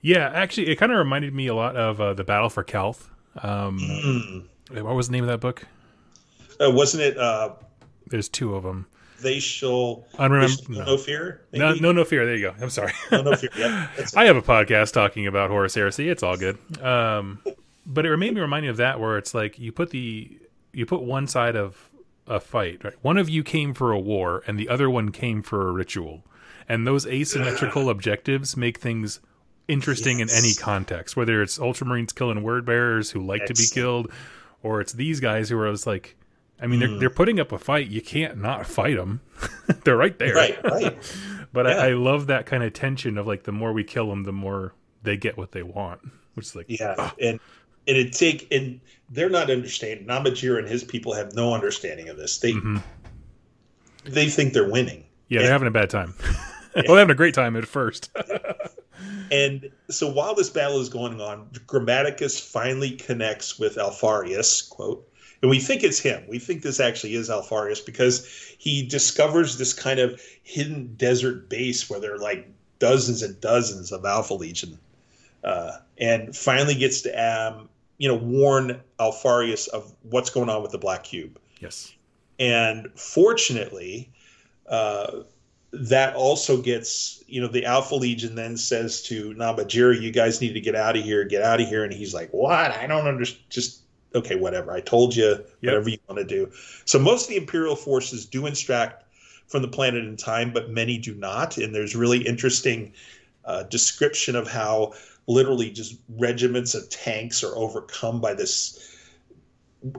[SPEAKER 1] Yeah, actually, it kind of reminded me a lot of uh, the Battle for Calth. Um, mm. What was the name of that book?
[SPEAKER 2] Uh, wasn't it? Uh,
[SPEAKER 1] There's two of them
[SPEAKER 2] they shall, shall no. no. fear.
[SPEAKER 1] No, no, no fear. There you go. I'm sorry. no, no fear. Yeah, I have a podcast talking about Horus Heresy. It's all good. Um, but it made me remind me of that, where it's like you put the you put one side of a fight. Right? One of you came for a war, and the other one came for a ritual, and those asymmetrical objectives make things interesting yes. in any context. Whether it's Ultramarines killing word bearers who like Excellent. to be killed, or it's these guys who are just like I mean, mm. they're hmm. they're putting up a fight. You can't not fight them. they're right there.
[SPEAKER 2] Right, right.
[SPEAKER 1] but yeah. I, I, love that kind of tension of like the more we kill them, the more they get what they want. Which is like
[SPEAKER 2] yeah, oh. and and it take and they're not understanding. Namatjira and his people have no understanding of this. They mm-hmm. they think they're winning.
[SPEAKER 1] Yeah, and, they're having a bad time. well, they're having a great time at first.
[SPEAKER 2] and so while this battle is going on, Grammaticus finally connects with Alpharius, quote, and we think it's him. We think this actually is Alpharius because he discovers this kind of hidden desert base where there are like dozens and dozens of Alpha Legion, uh, and finally gets to um, you know warn Alpharius of what's going on with the Black Cube.
[SPEAKER 1] Yes,
[SPEAKER 2] and fortunately. Uh, that also gets, you know, the Alpha Legion then says to Namatjira, you guys need to get out of here, get out of here. And he's like, what? I don't understand. Just okay, whatever. I told you, yep. whatever you want to do. So most of the Imperial forces do extract from the planet in time, but many do not. And there's really interesting uh, description of how literally just regiments of tanks are overcome by this.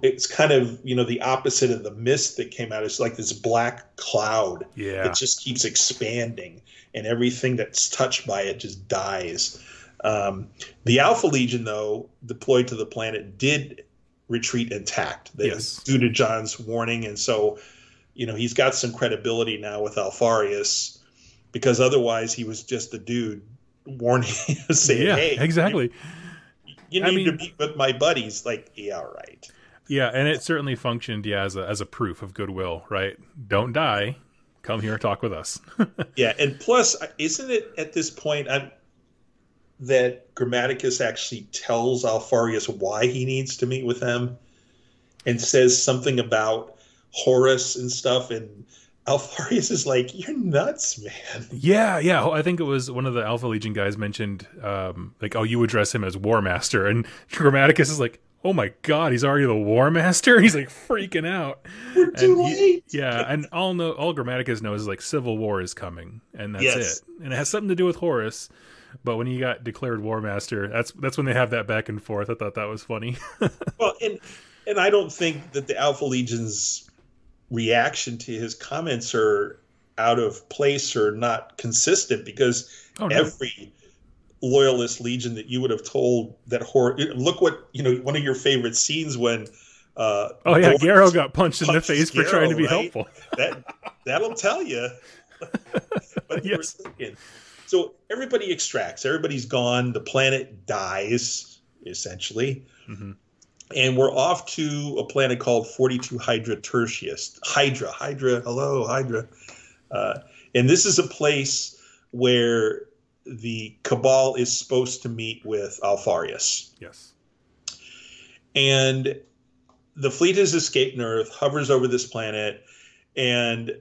[SPEAKER 2] It's kind of you know the opposite of the mist that came out. It's like this black cloud
[SPEAKER 1] yeah.
[SPEAKER 2] that just keeps expanding, and everything that's touched by it just dies. Um, the Alpha Legion, though, deployed to the planet, did retreat intact. They, yes. Due to John's warning. And so, you know, he's got some credibility now with Alpharius because otherwise he was just a dude warning, saying, yeah, hey,
[SPEAKER 1] exactly.
[SPEAKER 2] You, you need mean, to meet with my buddies. Like, yeah, right.
[SPEAKER 1] Yeah, and it certainly functioned, yeah, as a, as a proof of goodwill, right? Don't die. Come here and talk with us.
[SPEAKER 2] yeah, and plus, isn't it at this point? I'm that Grammaticus actually tells Alpharius why he needs to meet with them and says something about Horus and stuff and Alpharius is like, "You're nuts, man."
[SPEAKER 1] Yeah, yeah. I think it was one of the Alpha Legion guys mentioned, um, like, "Oh, you address him as War Master," and Grammaticus is like, "Oh my God, he's already the War Master." He's like freaking out.
[SPEAKER 2] We're too late.
[SPEAKER 1] He, yeah, and all know all Grammaticus knows is like civil war is coming, and that's yes. it. And it has something to do with Horus. But when he got declared War Master, that's that's when they have that back and forth. I thought that was funny.
[SPEAKER 2] well, and and I don't think that the Alpha Legion's reaction to his comments are out of place or not consistent because oh, no. every loyalist legion that you would have told that horror. Look what you know. One of your favorite scenes when. Uh,
[SPEAKER 1] oh yeah, Garro got punched in the face Garro, for trying to be right? helpful.
[SPEAKER 2] that that'll tell you. but yes. Thinking, so everybody extracts. Everybody's gone. The planet dies essentially. Mm-hmm. And we're off to a planet called 42 Hydra Tertius. Hydra, Hydra, hello, Hydra. Uh, and this is a place where the Cabal is supposed to meet with Alpharius.
[SPEAKER 1] Yes.
[SPEAKER 2] And the fleet has escaped Earth, hovers over this planet, and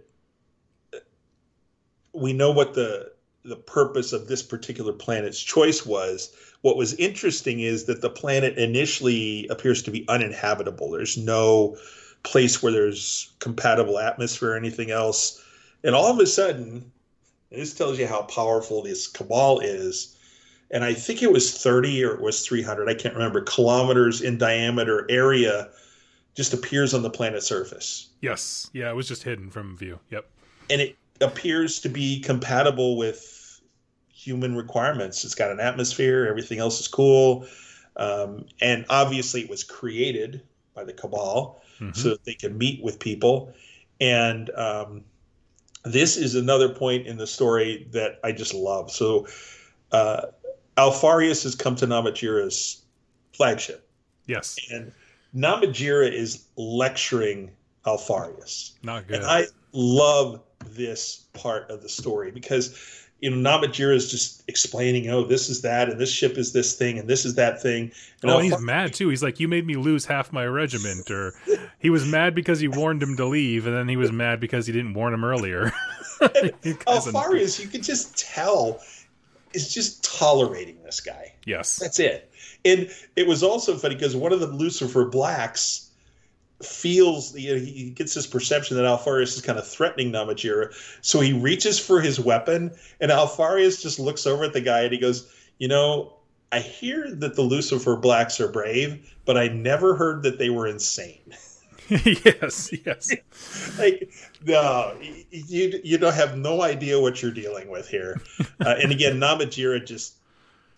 [SPEAKER 2] we know what the the purpose of this particular planet's choice was. What was interesting is that the planet initially appears to be uninhabitable. There's no place where there's compatible atmosphere or anything else. And all of a sudden, this tells you how powerful this cabal is. And I think it was 30 or it was 300, I can't remember, kilometers in diameter area just appears on the planet's surface.
[SPEAKER 1] Yes. Yeah, it was just hidden from view. Yep.
[SPEAKER 2] And it appears to be compatible with human requirements. It's got an atmosphere, everything else is cool. Um, and obviously, it was created by the Cabal mm-hmm. so that they can meet with people. And um, this is another point in the story that I just love. So, uh, Alpharius has come to Namatjira's flagship.
[SPEAKER 1] Yes.
[SPEAKER 2] And Namatjira is lecturing Alpharius.
[SPEAKER 1] Not good.
[SPEAKER 2] And I love this part of the story because you know Namatjira is just explaining, oh, this is that, and this ship is this thing, and this is that thing.
[SPEAKER 1] And oh, he's mad too. He's like, you made me lose half my regiment, or he was mad because he warned him to leave, and then he was mad because he didn't warn him earlier.
[SPEAKER 2] Alpharius, you can just tell, is just tolerating this guy.
[SPEAKER 1] Yes,
[SPEAKER 2] that's it. And it was also funny because one of the Lucifer Blacks feels you know, he gets this perception that Alpharius is kind of threatening Namatjira. So he reaches for his weapon, and Alpharius just looks over at the guy and he goes, "You know, I hear that the Lucifer Blacks are brave, but I never heard that they were insane."
[SPEAKER 1] yes, yes.
[SPEAKER 2] like no, you you don't have no idea what you're dealing with here. Uh, and again, Namatjira just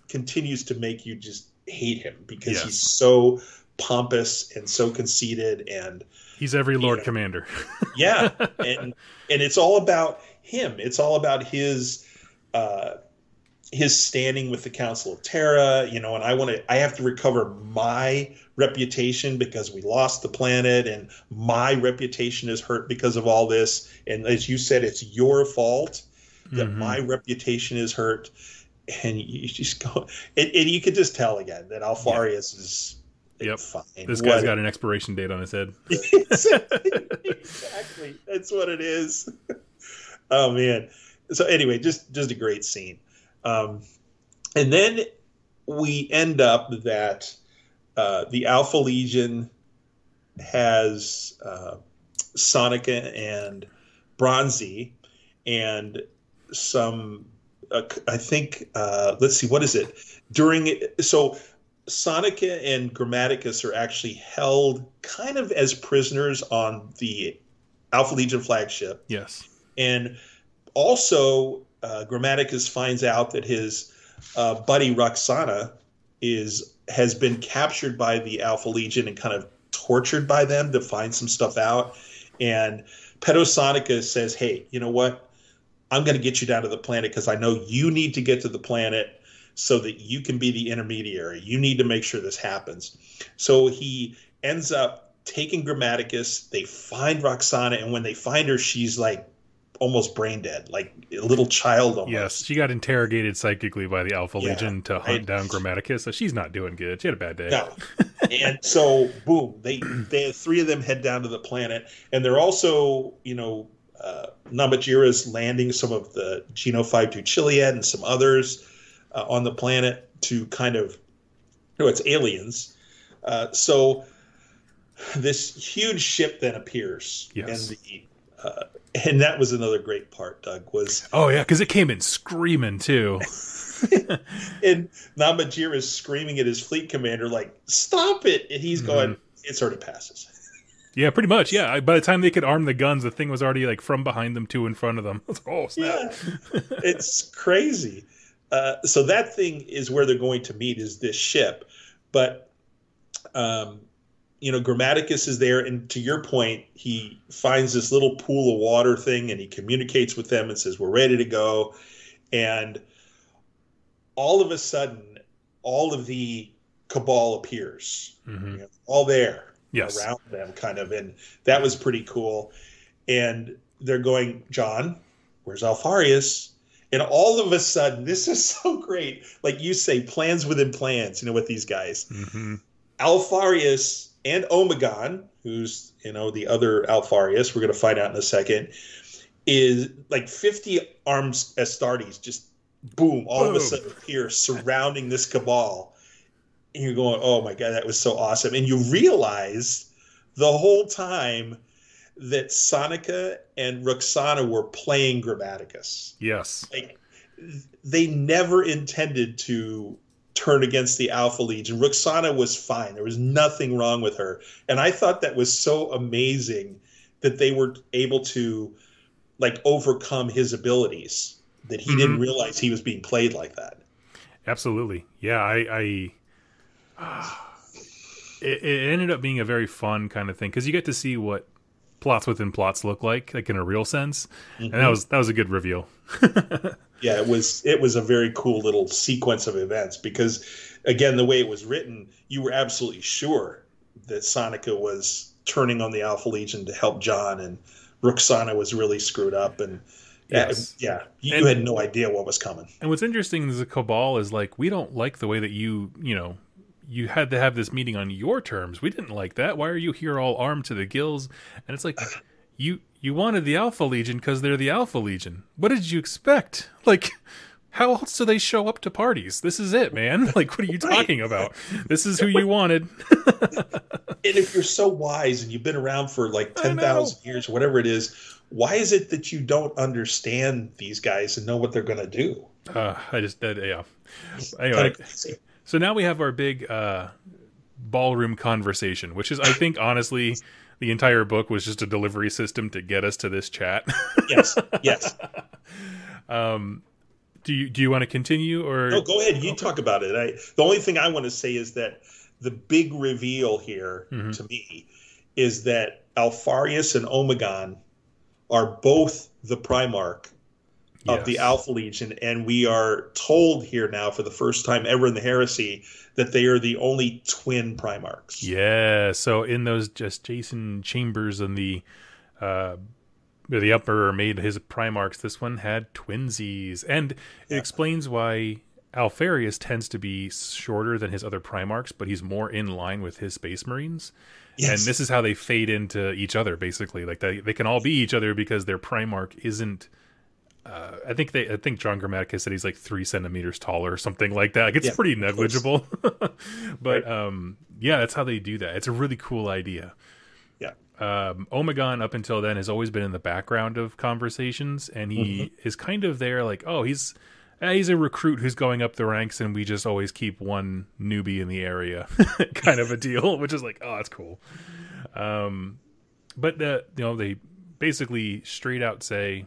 [SPEAKER 2] continues to make you just hate him because yes. he's so pompous and so conceited and
[SPEAKER 1] he's every lord know, commander.
[SPEAKER 2] Yeah. And and it's all about him. It's all about his uh his standing with the council of terra you know and i want to i have to recover my reputation because we lost the planet and my reputation is hurt because of all this. And as you said it's your fault that mm-hmm. my reputation is hurt. And you just go and, and you could just tell again that alpharius yeah. is
[SPEAKER 1] Yep. Fine. This guy's what got an expiration date on his head.
[SPEAKER 2] exactly. That's what it is. Oh man. So anyway, just just a great scene. Um, and then we end up that uh, the Alpha Legion has uh, Soneka and Bronzi and some uh, I think uh, let's see what is it during so Soneka and Grammaticus are actually held kind of as prisoners on the Alpha Legion flagship.
[SPEAKER 1] Yes.
[SPEAKER 2] And also, uh, Grammaticus finds out that his uh, buddy Rukhsana is has been captured by the Alpha Legion and kind of tortured by them to find some stuff out. And Soneka says, "Hey, you know what? I'm going to get you down to the planet because I know you need to get to the planet." So that you can be the intermediary. You need to make sure this happens. So he ends up taking Grammaticus. They find Rukhsana, and when they find her, she's like almost brain dead, like a little child almost.
[SPEAKER 1] Yes, she got interrogated psychically by the Alpha yeah, Legion to hunt right? down Grammaticus, so she's not doing good. She had a bad day.
[SPEAKER 2] No. and so, boom, they they three of them head down to the planet, and they're also, you know, uh, Namatjira's landing some of the Geno 5 2 Chiliad and some others uh, on the planet to kind of, you know, it's aliens. Uh, so this huge ship then appears,
[SPEAKER 1] yes.
[SPEAKER 2] and the uh, and that was another great part. Doug was
[SPEAKER 1] oh yeah, because it came in screaming too.
[SPEAKER 2] and Namatjira is screaming at his fleet commander like, "Stop it!" And he's mm-hmm. going, "It sort of passes."
[SPEAKER 1] Yeah, pretty much. Yeah. By the time they could arm the guns, the thing was already like from behind them to in front of them. oh snap!
[SPEAKER 2] Yeah. it's crazy. Uh, so that thing is where they're going to meet is this ship, but um, you know, Grammaticus is there, and to your point, he finds this little pool of water thing, and he communicates with them and says, "We're ready to go," and all of a sudden, all of the cabal appears,
[SPEAKER 1] Mhm.
[SPEAKER 2] you know, all there
[SPEAKER 1] Yes.
[SPEAKER 2] around them, kind of, and that was pretty cool. And they're going, John, where's Alpharius? And all of a sudden, this is so great. Like you say, plans within plans, you know, with these guys.
[SPEAKER 1] hmm
[SPEAKER 2] Alpharius and Omegon, who's you know the other Alpharius, we're going to find out in a second, is like 50 arms Astartes just boom, all of a sudden appear surrounding this cabal. And you're going, oh my God, that was so awesome. And you realize the whole time that Soneka and Rukhsana were playing Grammaticus
[SPEAKER 1] Yes.
[SPEAKER 2] like they never intended to turn against the Alpha Legion. Rukhsana was fine. There was nothing wrong with her. And I thought that was so amazing that they were able to like overcome his abilities that he didn't
[SPEAKER 1] Mhm.
[SPEAKER 2] realize he was being played like that.
[SPEAKER 1] Absolutely. Yeah, I, I it, it ended up being a very fun kind of thing because you get to see what plots within plots look like, like in a real sense, and that mm-hmm. was that was a good reveal.
[SPEAKER 2] yeah, it was it was a very cool little sequence of events because again, the way it was written, you were absolutely sure that Soneka was turning on the Alpha Legion to help John, and Rukhsana was really screwed up, and
[SPEAKER 1] Yes.
[SPEAKER 2] yeah, you,
[SPEAKER 1] And-
[SPEAKER 2] had no idea what was coming.
[SPEAKER 1] And what's interesting is the cabal is like we don't like the way that you you know you had to have this meeting on your terms. We didn't like that. Why are you here all armed to the gills? And it's like you you wanted the Alpha Legion because they're the Alpha Legion. What did you expect? Like. How else do they show up to parties? This is it, man. Like, what are you talking about? This is who you wanted.
[SPEAKER 2] And if you're so wise and you've been around for like ten
[SPEAKER 1] know.
[SPEAKER 2] years, whatever it is, why is it that you don't understand these guys and know what they're going to do?
[SPEAKER 1] Uh, I just, uh, yeah. Anyway. So now we have our big uh, ballroom conversation, which is, I think, honestly, the entire book was just a delivery system to get us to this chat.
[SPEAKER 2] Yes, yes.
[SPEAKER 1] um, do you do you want to continue or?
[SPEAKER 2] No, go ahead. You talk about it. I, the only thing I want to say is that the big reveal here
[SPEAKER 1] Mhm.
[SPEAKER 2] to me is that Alpharius and Omegon are both the Primarch of the Alpha Legion, and we are told here now for the first time ever in the Heresy that they are the only twin Primarchs.
[SPEAKER 1] Yeah. So in those gestation chambers and the uh the Emperor made his Primarchs, this one had twinsies, and it
[SPEAKER 2] Yeah.
[SPEAKER 1] explains why Alpharius tends to be shorter than his other Primarchs, but he's more in line with his Space Marines.
[SPEAKER 2] Yes.
[SPEAKER 1] And this is how they fade into each other, basically. Like they they can all be each other because their Primarch isn't. Uh, I think they. I think John Grammaticus said he's like three centimeters taller or something like that. Like it's
[SPEAKER 2] Yeah,
[SPEAKER 1] pretty negligible. but
[SPEAKER 2] Right.
[SPEAKER 1] um, yeah, that's how they do that. It's a really cool idea.
[SPEAKER 2] Yeah.
[SPEAKER 1] Um, Omegon up until then has always been in the background of conversations, and he
[SPEAKER 2] Mm-hmm.
[SPEAKER 1] is kind of there, like, oh, he's eh, he's a recruit who's going up the ranks, and we just always keep one newbie in the area, kind of a deal, which is like, oh, that's cool. Um, but the you know they basically straight out say,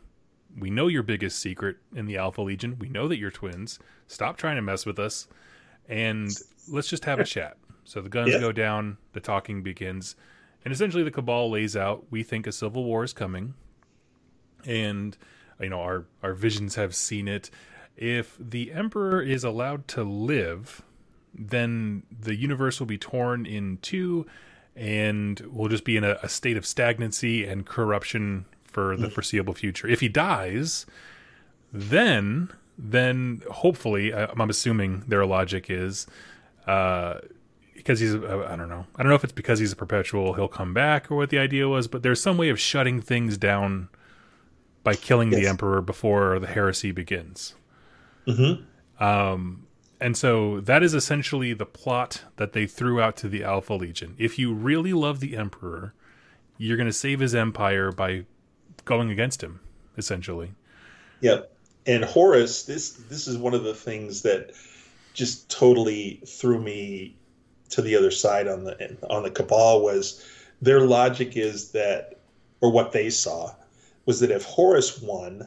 [SPEAKER 1] we know your biggest secret in the Alpha Legion. We know that you're twins. Stop trying to mess with us, and let's just have a chat. So the guns
[SPEAKER 2] Yeah.
[SPEAKER 1] go down, the talking begins, and essentially the Cabal lays out. We think a civil war is coming, and you know our our visions have seen it. If the Emperor is allowed to live, then the universe will be torn in two, and we'll just be in a, a state of stagnancy and corruption for the foreseeable future. If he dies, then then hopefully, I- I'm assuming their logic is, uh, because he's uh, I don't know I don't know if it's because he's a perpetual he'll come back or what the idea was, but there's some way of shutting things down by killing the emperor before the heresy begins.
[SPEAKER 2] Mhm.
[SPEAKER 1] Um, and so that is essentially the plot that they threw out to the Alpha Legion. If you really love the Emperor, you're going to save his empire by going against him, essentially.
[SPEAKER 2] Yep. And Horus, this this is one of the things that just totally threw me to the other side on the on the cabal was their logic is that or what they saw was that if Horus won,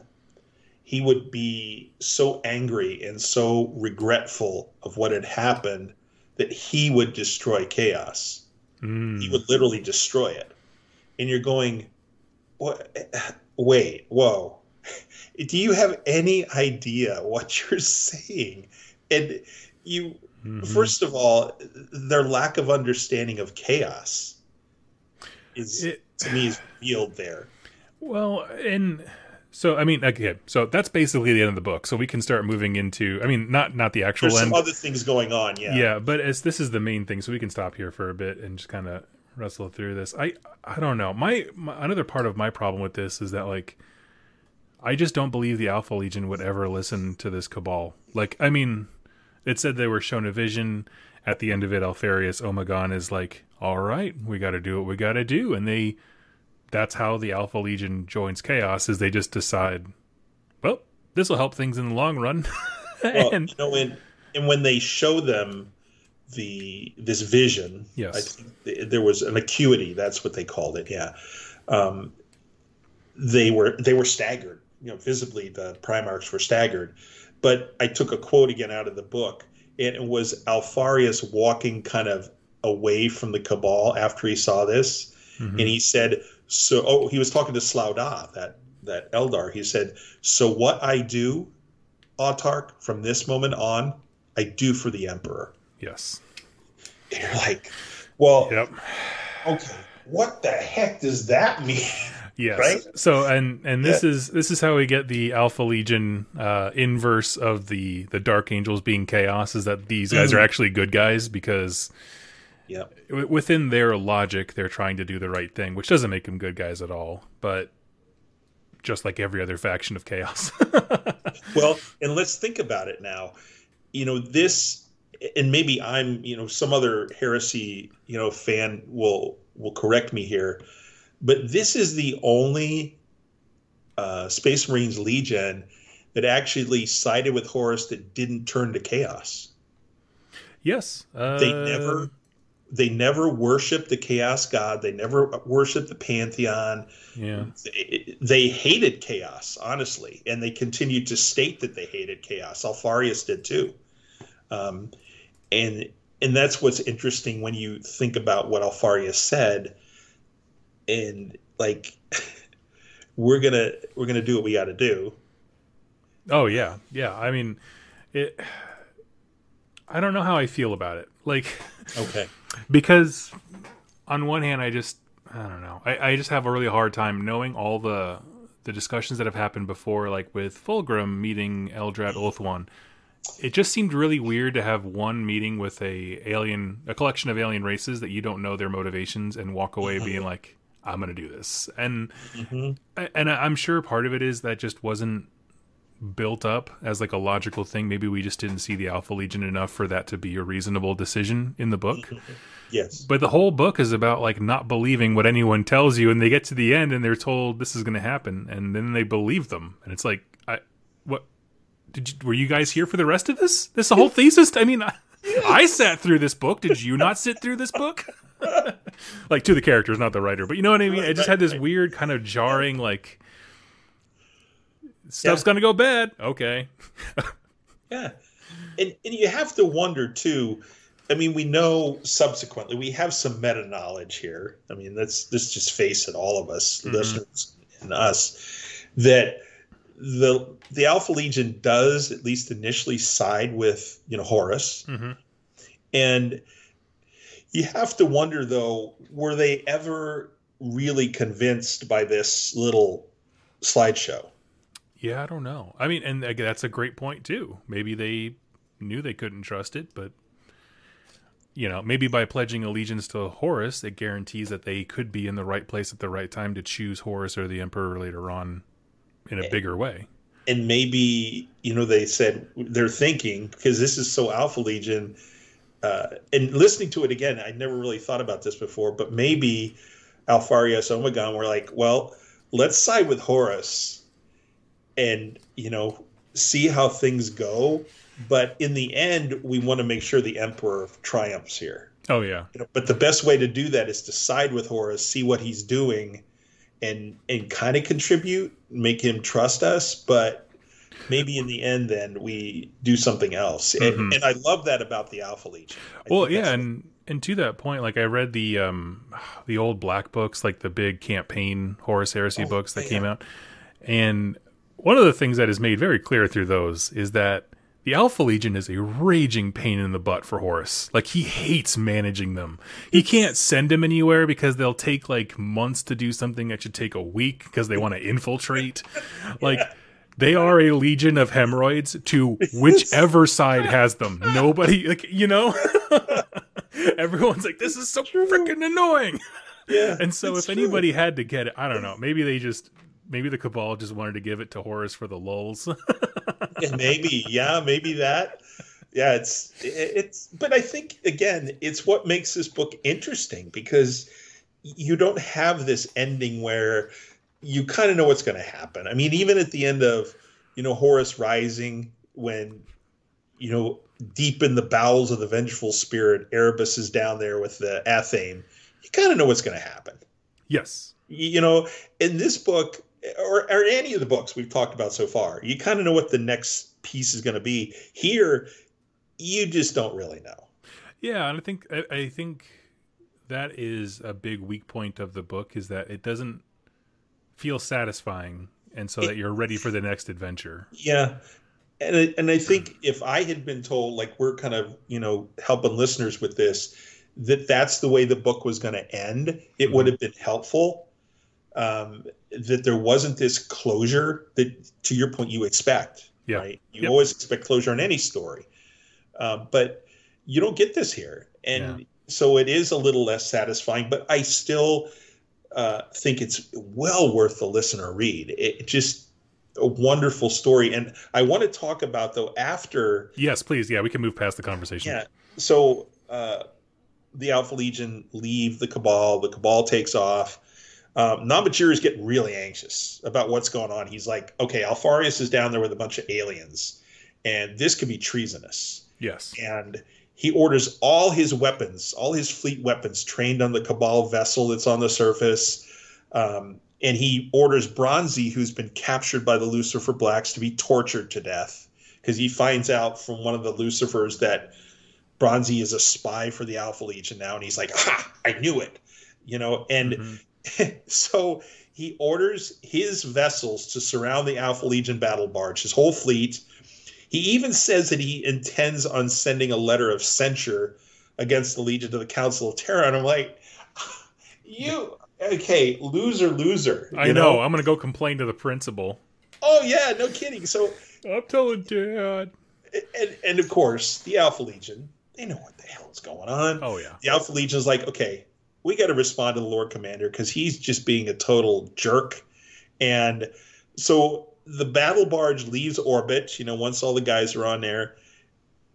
[SPEAKER 2] he would be so angry and so regretful of what had happened that he would destroy chaos.
[SPEAKER 1] Mm.
[SPEAKER 2] He would literally destroy it. And you're going, what? Wait, whoa. Do you have any idea what you're saying? And you,
[SPEAKER 1] Mhm.
[SPEAKER 2] first of all, their lack of understanding of chaos is,
[SPEAKER 1] It-
[SPEAKER 2] to me, is revealed there.
[SPEAKER 1] Well, and so I mean, okay, so that's basically the end of the book. So we can start moving into. I mean, not not the actual
[SPEAKER 2] There's
[SPEAKER 1] end.
[SPEAKER 2] some other things going on, yeah.
[SPEAKER 1] yeah. but as this is the main thing, so we can stop here for a bit and just kind of wrestle through this. I I don't know. My, my another part of my problem with this is that like I just don't believe the Alpha Legion would ever listen to this cabal. Like, I mean, it said they were shown a vision. At the end of it, Alpharius Omegon is like, "All right, we got to do what we got to do," and they. That's how the Alpha Legion joins Chaos. Is they just decide, well, this will help things in the long run.
[SPEAKER 2] Well,
[SPEAKER 1] and
[SPEAKER 2] you know, and, and when they show them the this vision,
[SPEAKER 1] Yes.
[SPEAKER 2] I think there was an acuity. That's what they called it. Yeah, um, they were they were staggered. You know, visibly the Primarchs were staggered. But I took a quote again out of the book, and it was Alpharius walking kind of away from the Cabal after he saw this,
[SPEAKER 1] Mhm.
[SPEAKER 2] and he said, "So." Oh, he was talking to Slaydo, that that Eldar. He said, "So what I do, Autarch, from this moment on, I do for the Emperor."
[SPEAKER 1] Yes,
[SPEAKER 2] And you're like, "Well,
[SPEAKER 1] yep.
[SPEAKER 2] okay, what the heck does that mean?"
[SPEAKER 1] Yes.
[SPEAKER 2] Right?
[SPEAKER 1] So and and this is this is how we get the Alpha Legion uh, inverse of the the Dark Angels being chaos. Is that these guys
[SPEAKER 2] Mhm.
[SPEAKER 1] are actually good guys because
[SPEAKER 2] yep.
[SPEAKER 1] w- within their logic they're trying to do the right thing, which doesn't make them good guys at all. But just like every other faction of chaos.
[SPEAKER 2] Well, and let's think about it now. You know, this and maybe I'm, you know, some other heresy, you know, fan will will correct me here, but this is the only uh, Space Marines Legion that actually sided with Horus that didn't turn to chaos.
[SPEAKER 1] yes. Uh,
[SPEAKER 2] They never they never worshiped the chaos god. They never worshiped the pantheon.
[SPEAKER 1] Yeah.
[SPEAKER 2] They hated chaos, honestly, and they continued to state that they hated chaos. Alpharius did too, um, and and that's what's interesting when you think about what Alpharius said, and like we're gonna we're gonna do what we got to do.
[SPEAKER 1] Oh yeah, yeah. I mean, it. I don't know how I feel about it. Like.
[SPEAKER 2] Okay.
[SPEAKER 1] because on one hand i just i don't know I, I just have a really hard time knowing all the the discussions that have happened before like with fulgrim meeting eldrad ulthran it just seemed really weird to have one meeting with a alien a collection of alien races that you don't know their motivations and walk away being like i'm gonna do this. And
[SPEAKER 2] hmm
[SPEAKER 1] and i'm sure part of it is that just wasn't built up as like a logical thing. Maybe we just didn't see the alpha legion enough for that to be a reasonable decision in the book.
[SPEAKER 2] Yes.
[SPEAKER 1] but the whole book is about like not believing what anyone tells you, and they get to the end and they're told this is going to happen, and then they believe them, and it's like, I what did you, were you guys here for the rest of this? This whole thesis? I mean, I, I sat through this book. Did you not sit through this book? like to the characters, not the writer, but you know what I mean. It just had this weird kind of jarring like. Stuff's
[SPEAKER 2] Yeah.
[SPEAKER 1] gonna go bad. Okay.
[SPEAKER 2] Yeah. And and you have to wonder too. I mean, we know subsequently we have some meta knowledge here. I mean, let's let's just face it, all of us,
[SPEAKER 1] Mhm.
[SPEAKER 2] listeners and us, that the the Alpha Legion does at least initially side with you know Horus,
[SPEAKER 1] hmm
[SPEAKER 2] and you have to wonder though, were they ever really convinced by this little slideshow?
[SPEAKER 1] Yeah, I don't know. I mean, and that's a great point too. Maybe they knew they couldn't trust it, but you know, maybe by pledging allegiance to Horus, it guarantees that they could be in the right place at the right time to choose Horus or the Emperor later on in a bigger way.
[SPEAKER 2] and maybe you know they said they're thinking because this is so alpha legion uh, and listening to it again i never really thought about this before but maybe alpharius omegon were like well let's side with horus and you know see how things go. But in the end we want to make sure the emperor triumphs here.
[SPEAKER 1] Oh yeah,
[SPEAKER 2] you know, but the best way to do that is to side with Horus, see what he's doing, and and kind of contribute, make him trust us. But maybe in the end, then we do something else. And,
[SPEAKER 1] Mhm.
[SPEAKER 2] and I love that about the Alpha Legion. I
[SPEAKER 1] Well, yeah, and and to that point, like I read the um the old black books, like the big campaign Horus Heresy
[SPEAKER 2] Oh,
[SPEAKER 1] books that came out, and one of the things that is made very clear through those is that the Alpha Legion is a raging pain in the butt for Horus. Like he hates managing them. He can't send them anywhere because they'll take like months to do something that should take a week because they want to infiltrate. Like they are a legion of hemorrhoids to whichever side has them. Nobody like you know. Everyone's like, this is so freaking annoying.
[SPEAKER 2] yeah,
[SPEAKER 1] And so, if
[SPEAKER 2] true.
[SPEAKER 1] anybody had to get it, I don't know. Maybe they just, maybe the cabal just wanted to give it to Horus for the lulls.
[SPEAKER 2] Yeah, maybe yeah maybe that yeah it's it's but i think again it's what makes this book interesting because you don't have this ending where you kind of know what's going to happen i mean even at the end of you know Horus rising when you know deep in the bowels of the vengeful spirit erebus is down there with the athame you kind of know what's going to happen
[SPEAKER 1] yes.
[SPEAKER 2] you you know in this book or, or any of the books we've talked about so far. You kind of know what the next piece is going to be. Here you just don't really know.
[SPEAKER 1] Yeah, and I think I, I think that is a big weak point of the book is that it doesn't feel satisfying, and so that you're ready for the next adventure.
[SPEAKER 2] yeah and I, and I think if I had been told like we're kind of you know helping listeners with this that that's the way the book was going to end it would mm-hmm. have been helpful um, that there wasn't this closure that to your point you expect
[SPEAKER 1] Yeah.
[SPEAKER 2] right you
[SPEAKER 1] Yep.
[SPEAKER 2] always expect closure in any story um, but you don't get this here and
[SPEAKER 1] Yeah.
[SPEAKER 2] so it is a little less satisfying but i still uh, think it's well worth the listener read it just a wonderful story and i want to talk about though after
[SPEAKER 1] Yes, please. Yeah, we can move past the conversation.
[SPEAKER 2] yeah so uh, the alpha legion leave the cabal the cabal takes off um, Namatjira is getting really anxious about what's going on. He's like, okay, Alpharius is down there with a bunch of aliens, and this could be treasonous.
[SPEAKER 1] Yes.
[SPEAKER 2] And he orders all his weapons, all his fleet weapons, trained on the Cabal vessel that's on the surface. Um, and he orders Bronzi, who's been captured by the Lucifer Blacks, to be tortured to death because he finds out from one of the Lucifers that Bronzi is a spy for the Alpha Legion now, and he's like, "Ha! I knew it," you know. And
[SPEAKER 1] Mhm.
[SPEAKER 2] so he orders his vessels to surround the Alpha Legion battle barge, his whole fleet. He even says that he intends on sending a letter of censure against the Legion to the Council of Terra. And I'm like, you, okay, loser, loser.
[SPEAKER 1] I
[SPEAKER 2] you
[SPEAKER 1] know. I'm gonna go complain to the principal.
[SPEAKER 2] Oh, yeah, no kidding. So,
[SPEAKER 1] I'm telling Dad.
[SPEAKER 2] and, and of course, the Alpha Legion, they know what the hell is going on.
[SPEAKER 1] Oh yeah.
[SPEAKER 2] the Alpha Legion is like, okay, we got to respond to the Lord Commander because he's just being a total jerk. And so the battle barge leaves orbit, you know, once all the guys are on there.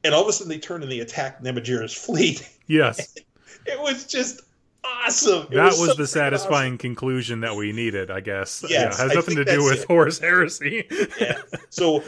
[SPEAKER 2] And all of a sudden they turn and they attack Namatjira's fleet.
[SPEAKER 1] Yes.
[SPEAKER 2] It was just awesome. It
[SPEAKER 1] that was,
[SPEAKER 2] so
[SPEAKER 1] the satisfying conclusion that we needed, I guess.
[SPEAKER 2] Yes,
[SPEAKER 1] yeah, has
[SPEAKER 2] I
[SPEAKER 1] nothing to do with
[SPEAKER 2] it.
[SPEAKER 1] Horus Heresy.
[SPEAKER 2] Yeah. So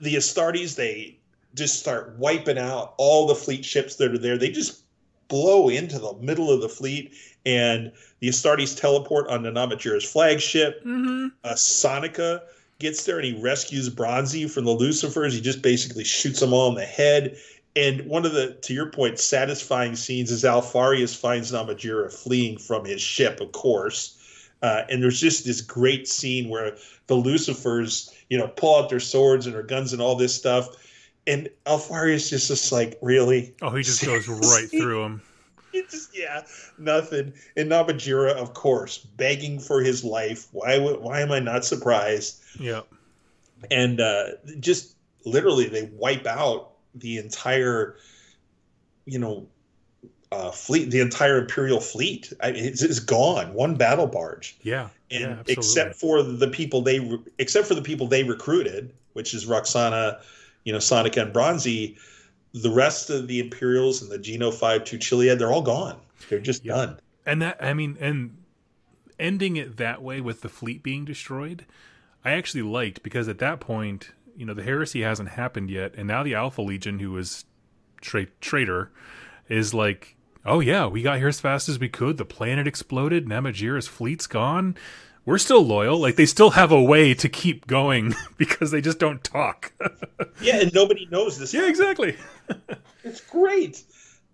[SPEAKER 2] the Astartes, they just start wiping out all the fleet ships that are there. They just blow into the middle of the fleet, and the Astartes teleport onto Namatjira's flagship.
[SPEAKER 1] mm-hmm.
[SPEAKER 2] uh, Soneka gets there and he rescues Bronzi from the Lucifers. He just basically shoots them all in the head. And one of the, to your point, satisfying scenes is Alpharius finds Namatjira fleeing from his ship, of course. Uh, and there's just this great scene where the Lucifers, you know, pull out their swords and their guns and all this stuff. And Alpharius just just like, really?
[SPEAKER 1] Oh, he just goes right through him.
[SPEAKER 2] He just yeah, nothing. And Namatjira, of course, begging for his life. Why would why am I not surprised?
[SPEAKER 1] Yeah.
[SPEAKER 2] and uh, just literally they wipe out the entire you know uh, fleet the entire imperial fleet I mean, it's, it's gone one battle barge
[SPEAKER 1] Yeah.
[SPEAKER 2] and
[SPEAKER 1] yeah,
[SPEAKER 2] except for the people they re- except for the people they recruited which is rukhsana you know Soneka and bronzi the rest of the imperials and the geno 5 to chiliad they're all gone they're just
[SPEAKER 1] Yeah.
[SPEAKER 2] done
[SPEAKER 1] And that I mean, and ending it that way with the fleet being destroyed, I actually liked because at that point, you know, the heresy hasn't happened yet, and now the Alpha Legion, who was tra- traitor, is like, oh yeah, we got here as fast as we could. The planet exploded. Namatjira's fleet's gone. We're still loyal. Like they still have a way to keep going because they just don't talk.
[SPEAKER 2] yeah, and nobody knows this.
[SPEAKER 1] Yeah, exactly.
[SPEAKER 2] it's great.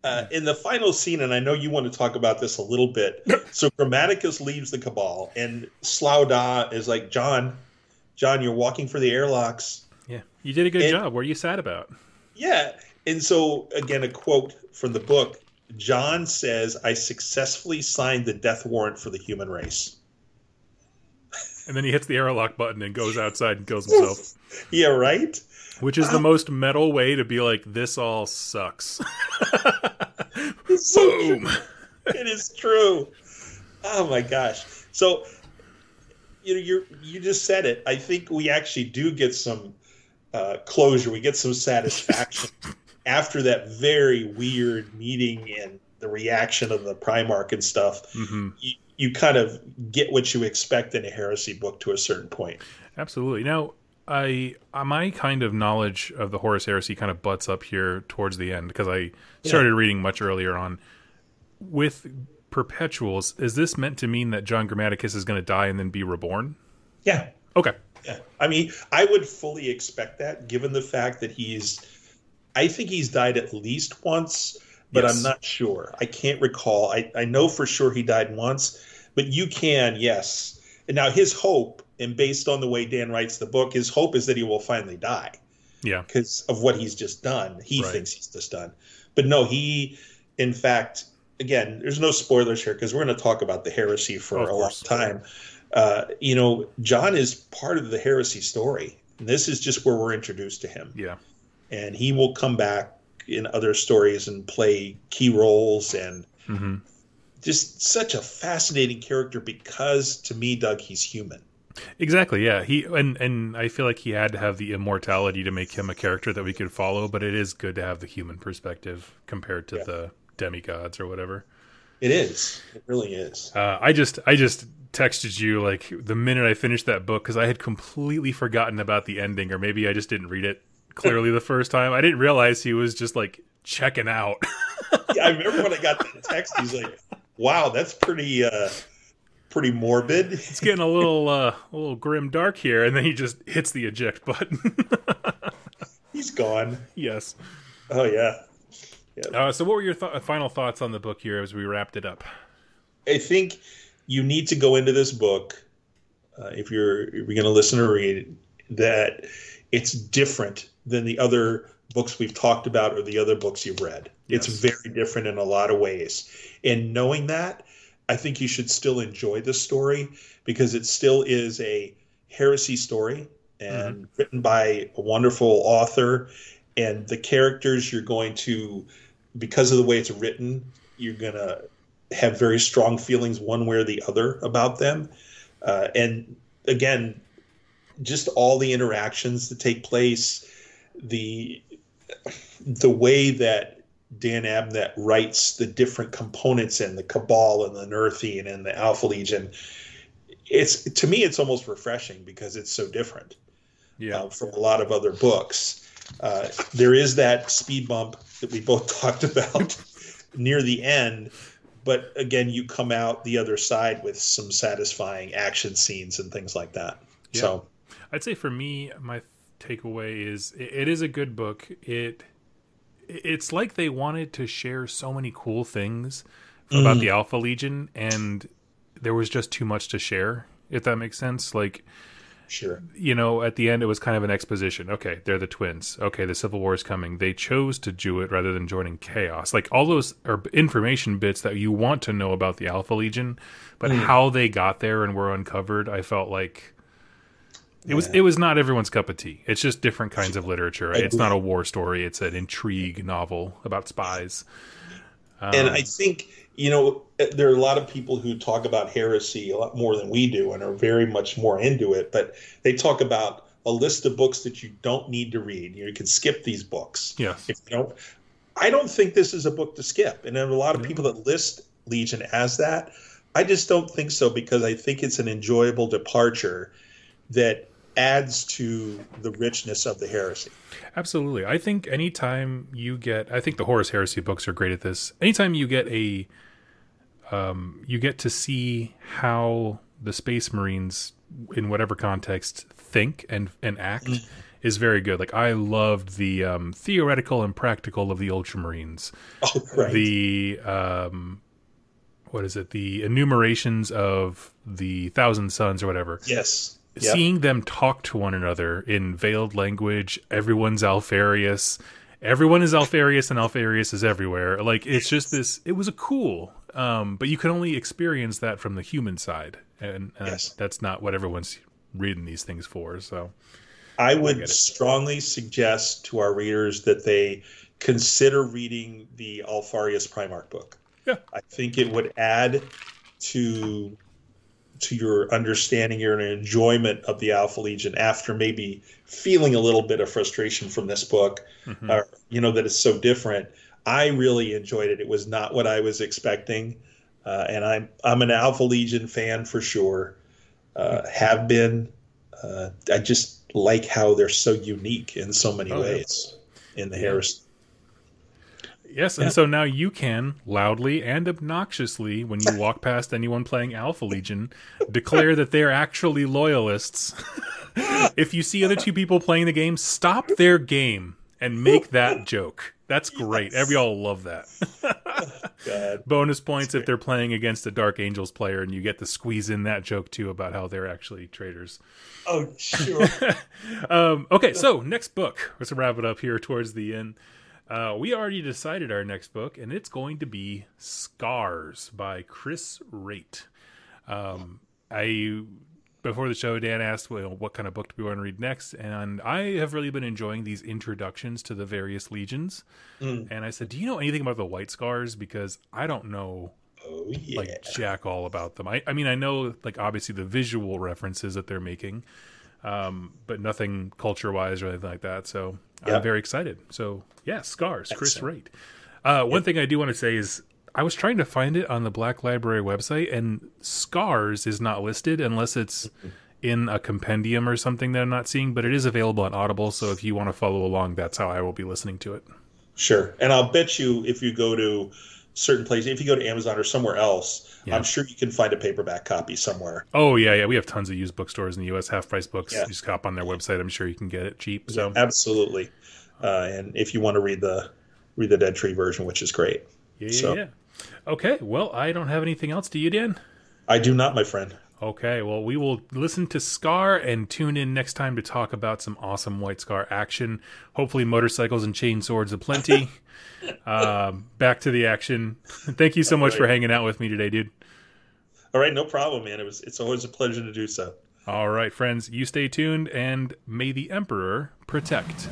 [SPEAKER 2] Uh, in the final scene, and I know you want to talk about this a little bit. so Grammaticus leaves the Cabal, and Slaydo is like, John, John, you're walking for the airlocks.
[SPEAKER 1] Yeah, you did a good and, job. What are you sad about?
[SPEAKER 2] Yeah, and so again, a quote from the book: John says, "I successfully signed the death warrant for the human race."
[SPEAKER 1] And then he hits the airlock button and goes outside and kills himself.
[SPEAKER 2] yeah, right.
[SPEAKER 1] Which is the most metal way to be like, this all sucks.
[SPEAKER 2] so Boom. It is true. Oh my gosh. So you know, you you just said it. I think we actually do get some uh, closure. We get some satisfaction after that very weird meeting and the reaction of the Primarch and stuff. Mm-hmm. You, you kind of get what you expect in a heresy book to a certain point.
[SPEAKER 1] Absolutely. Now, I uh, my kind of knowledge of the Horus Heresy kind of butts up here towards the end because I started yeah. reading much earlier on. With perpetuals, is this meant to mean that John Grammaticus is going to die and then be reborn?
[SPEAKER 2] Yeah.
[SPEAKER 1] Okay.
[SPEAKER 2] Yeah. I mean, I would fully expect that given the fact that he's I think he's died at least once, but yes. I'm not sure. I can't recall. I, I know for sure he died once, but you can, yes. And now his hope and based on the way Dan writes the book, his hope is that he will finally die.
[SPEAKER 1] Yeah.
[SPEAKER 2] Because of what he's just done. He right. thinks he's just done. But no, he, in fact, again, there's no spoilers here because we're going to talk about the heresy for a long time. Uh, you know, John is part of the heresy story. And this is just where we're introduced to him.
[SPEAKER 1] Yeah.
[SPEAKER 2] And he will come back in other stories and play key roles and mm-hmm. just such a fascinating character because to me, Doug, he's human.
[SPEAKER 1] Exactly. Yeah. He and and I feel like he had to have the immortality to make him a character that we could follow, but it is good to have the human perspective compared to yeah. the demigods or whatever.
[SPEAKER 2] It is. It really is.
[SPEAKER 1] Uh, I just I just texted you like the minute I finished that book because I had completely forgotten about the ending, or maybe I just didn't read it clearly the first time. I didn't realize he was just like checking out.
[SPEAKER 2] yeah, I remember when I got the text. He's like, "Wow, that's pretty." uh pretty morbid.
[SPEAKER 1] It's getting a little uh, a little grim dark here, and then he just hits the eject button.
[SPEAKER 2] He's gone.
[SPEAKER 1] Yes.
[SPEAKER 2] Oh yeah.
[SPEAKER 1] yeah. Uh, so, what were your th- final thoughts on the book here as we wrapped it up?
[SPEAKER 2] I think you need to go into this book uh, if you're if you're going to listen or read that it's different than the other books we've talked about or the other books you've read. Yes. It's very different in a lot of ways, and knowing that I think you should still enjoy the story because it still is a heresy story and mm-hmm. written by a wonderful author. And the characters you're going to, because of the way it's written, you're going to have very strong feelings one way or the other about them. Uh, and again, just all the interactions that take place, the the way that Dan Abnett writes the different components in the Cabal and the Nurthene and the Alpha Legion, it's to me it's almost refreshing because it's so different
[SPEAKER 1] yeah.
[SPEAKER 2] uh, from a lot of other books. Uh, there is that speed bump that we both talked about near the end, but again, you come out the other side with some satisfying action scenes and things like that. Yeah. So,
[SPEAKER 1] I'd say for me, my takeaway is it, it is a good book. It it's like they wanted to share so many cool things mm. about the Alpha Legion, and there was just too much to share. If that makes sense, like.
[SPEAKER 2] Sure.
[SPEAKER 1] You know, at the end, it was kind of an exposition. Okay, they're the twins. Okay, the Civil War is coming. They chose to do it rather than joining Chaos. Like all those are information bits that you want to know about the Alpha Legion, but mm. how they got there and were uncovered, I felt like it was it was not everyone's cup of tea. It's just different kinds of literature. It's not a war story. It's an intrigue novel about spies.
[SPEAKER 2] Um, and I think you know there are a lot of people who talk about heresy a lot more than we do and are very much more into it. But they talk about a list of books that you don't need to read. You, know, you can skip these books.
[SPEAKER 1] Yes.
[SPEAKER 2] If you don't, I don't think this is a book to skip. And there are a lot of people that list Legion as that. I just don't think so because I think it's an enjoyable departure that adds to the richness of the heresy.
[SPEAKER 1] Absolutely. I think anytime you get I think the Horus Heresy books are great at this. Anytime you get a um you get to see how the Space Marines in whatever context think and and act is very good. Like I loved the um, theoretical and practical of the Ultramarines.
[SPEAKER 2] Oh, right.
[SPEAKER 1] The um, what is it? The enumerations of the Thousand Sons or whatever.
[SPEAKER 2] yes. Yep.
[SPEAKER 1] Seeing them talk to one another in veiled language, everyone's Alpharius. Everyone is Alpharius and Alpharius is everywhere. Like it's just this it was a cool. Um, but you can only experience that from the human side. And, and
[SPEAKER 2] Yes.
[SPEAKER 1] that's not what everyone's reading these things for. So
[SPEAKER 2] I would
[SPEAKER 1] it.
[SPEAKER 2] strongly suggest to our readers that they consider reading the Alpharius Primarch book.
[SPEAKER 1] Yeah.
[SPEAKER 2] I think it would add to to your understanding, your enjoyment of the Alpha Legion after maybe feeling a little bit of frustration from this book,
[SPEAKER 1] mhm.
[SPEAKER 2] or you know that it's so different. I really enjoyed it. It was not what I was expecting, uh, and I'm I'm an Alpha Legion fan for sure. Uh, have been. Uh, I just like how they're so unique in so many
[SPEAKER 1] Oh, yeah.
[SPEAKER 2] ways in the
[SPEAKER 1] Yeah.
[SPEAKER 2] Heresy.
[SPEAKER 1] Yes,
[SPEAKER 2] Yeah.
[SPEAKER 1] and so now you can loudly and obnoxiously, when you walk past anyone playing Alpha Legion, declare that they're actually loyalists. if you see other two people playing the game, stop their game and make that joke. That's great.
[SPEAKER 2] Yes.
[SPEAKER 1] Every all love that.
[SPEAKER 2] God.
[SPEAKER 1] Bonus points if they're playing against a Dark Angels player, and you get to squeeze in that joke too about how they're actually traitors.
[SPEAKER 2] Oh, sure.
[SPEAKER 1] um, okay, so next book. Let's wrap it up here towards the end. Uh, we already decided our next book, and it's going to be Scars by Chris Wraight. Um, I before the show, Dan asked well, what kind of book do we want to read next, and I have really been enjoying these introductions to the various legions.
[SPEAKER 2] Mm.
[SPEAKER 1] And I said, "Do you know anything about the White Scars? Because I don't know
[SPEAKER 2] oh, yeah.
[SPEAKER 1] like jack all about them. I, I mean, I know like obviously the visual references that they're making, um, but nothing culture wise or anything like that. So I'm very excited. So yeah, scars, Chris Wraight. Uh, one thing I do want to say is I was trying to find it on the Black Library website, and scars is not listed unless it's in a compendium or something that I'm not seeing. But it is available on Audible, so if you want to follow along, that's how I will be listening to it.
[SPEAKER 2] Sure. And I'll bet you if you go to certain places, if you go to Amazon or somewhere else,
[SPEAKER 1] Yeah.
[SPEAKER 2] I'm sure you can find a paperback copy somewhere.
[SPEAKER 1] Oh yeah, yeah. We have tons of used bookstores in the U.S. Half price books.
[SPEAKER 2] Yeah.
[SPEAKER 1] You just hop on their website. I'm sure you can get it cheap. So
[SPEAKER 2] Absolutely. Uh, and if you want to read the read the Dead Tree version, which is great.
[SPEAKER 1] yeah, yeah,
[SPEAKER 2] So-
[SPEAKER 1] yeah. Okay. Well, I don't have anything else. Do you, Dan?
[SPEAKER 2] I do not, my friend.
[SPEAKER 1] Okay. Well, we will listen to Scar and tune in next time to talk about some awesome White Scar action. Hopefully, motorcycles and chain swords aplenty. um, back to the action. Thank you so much for hanging out with me today, dude.
[SPEAKER 2] All right, no problem, man. It was it's always a pleasure to do so.
[SPEAKER 1] All right, friends, you stay tuned and may the Emperor protect.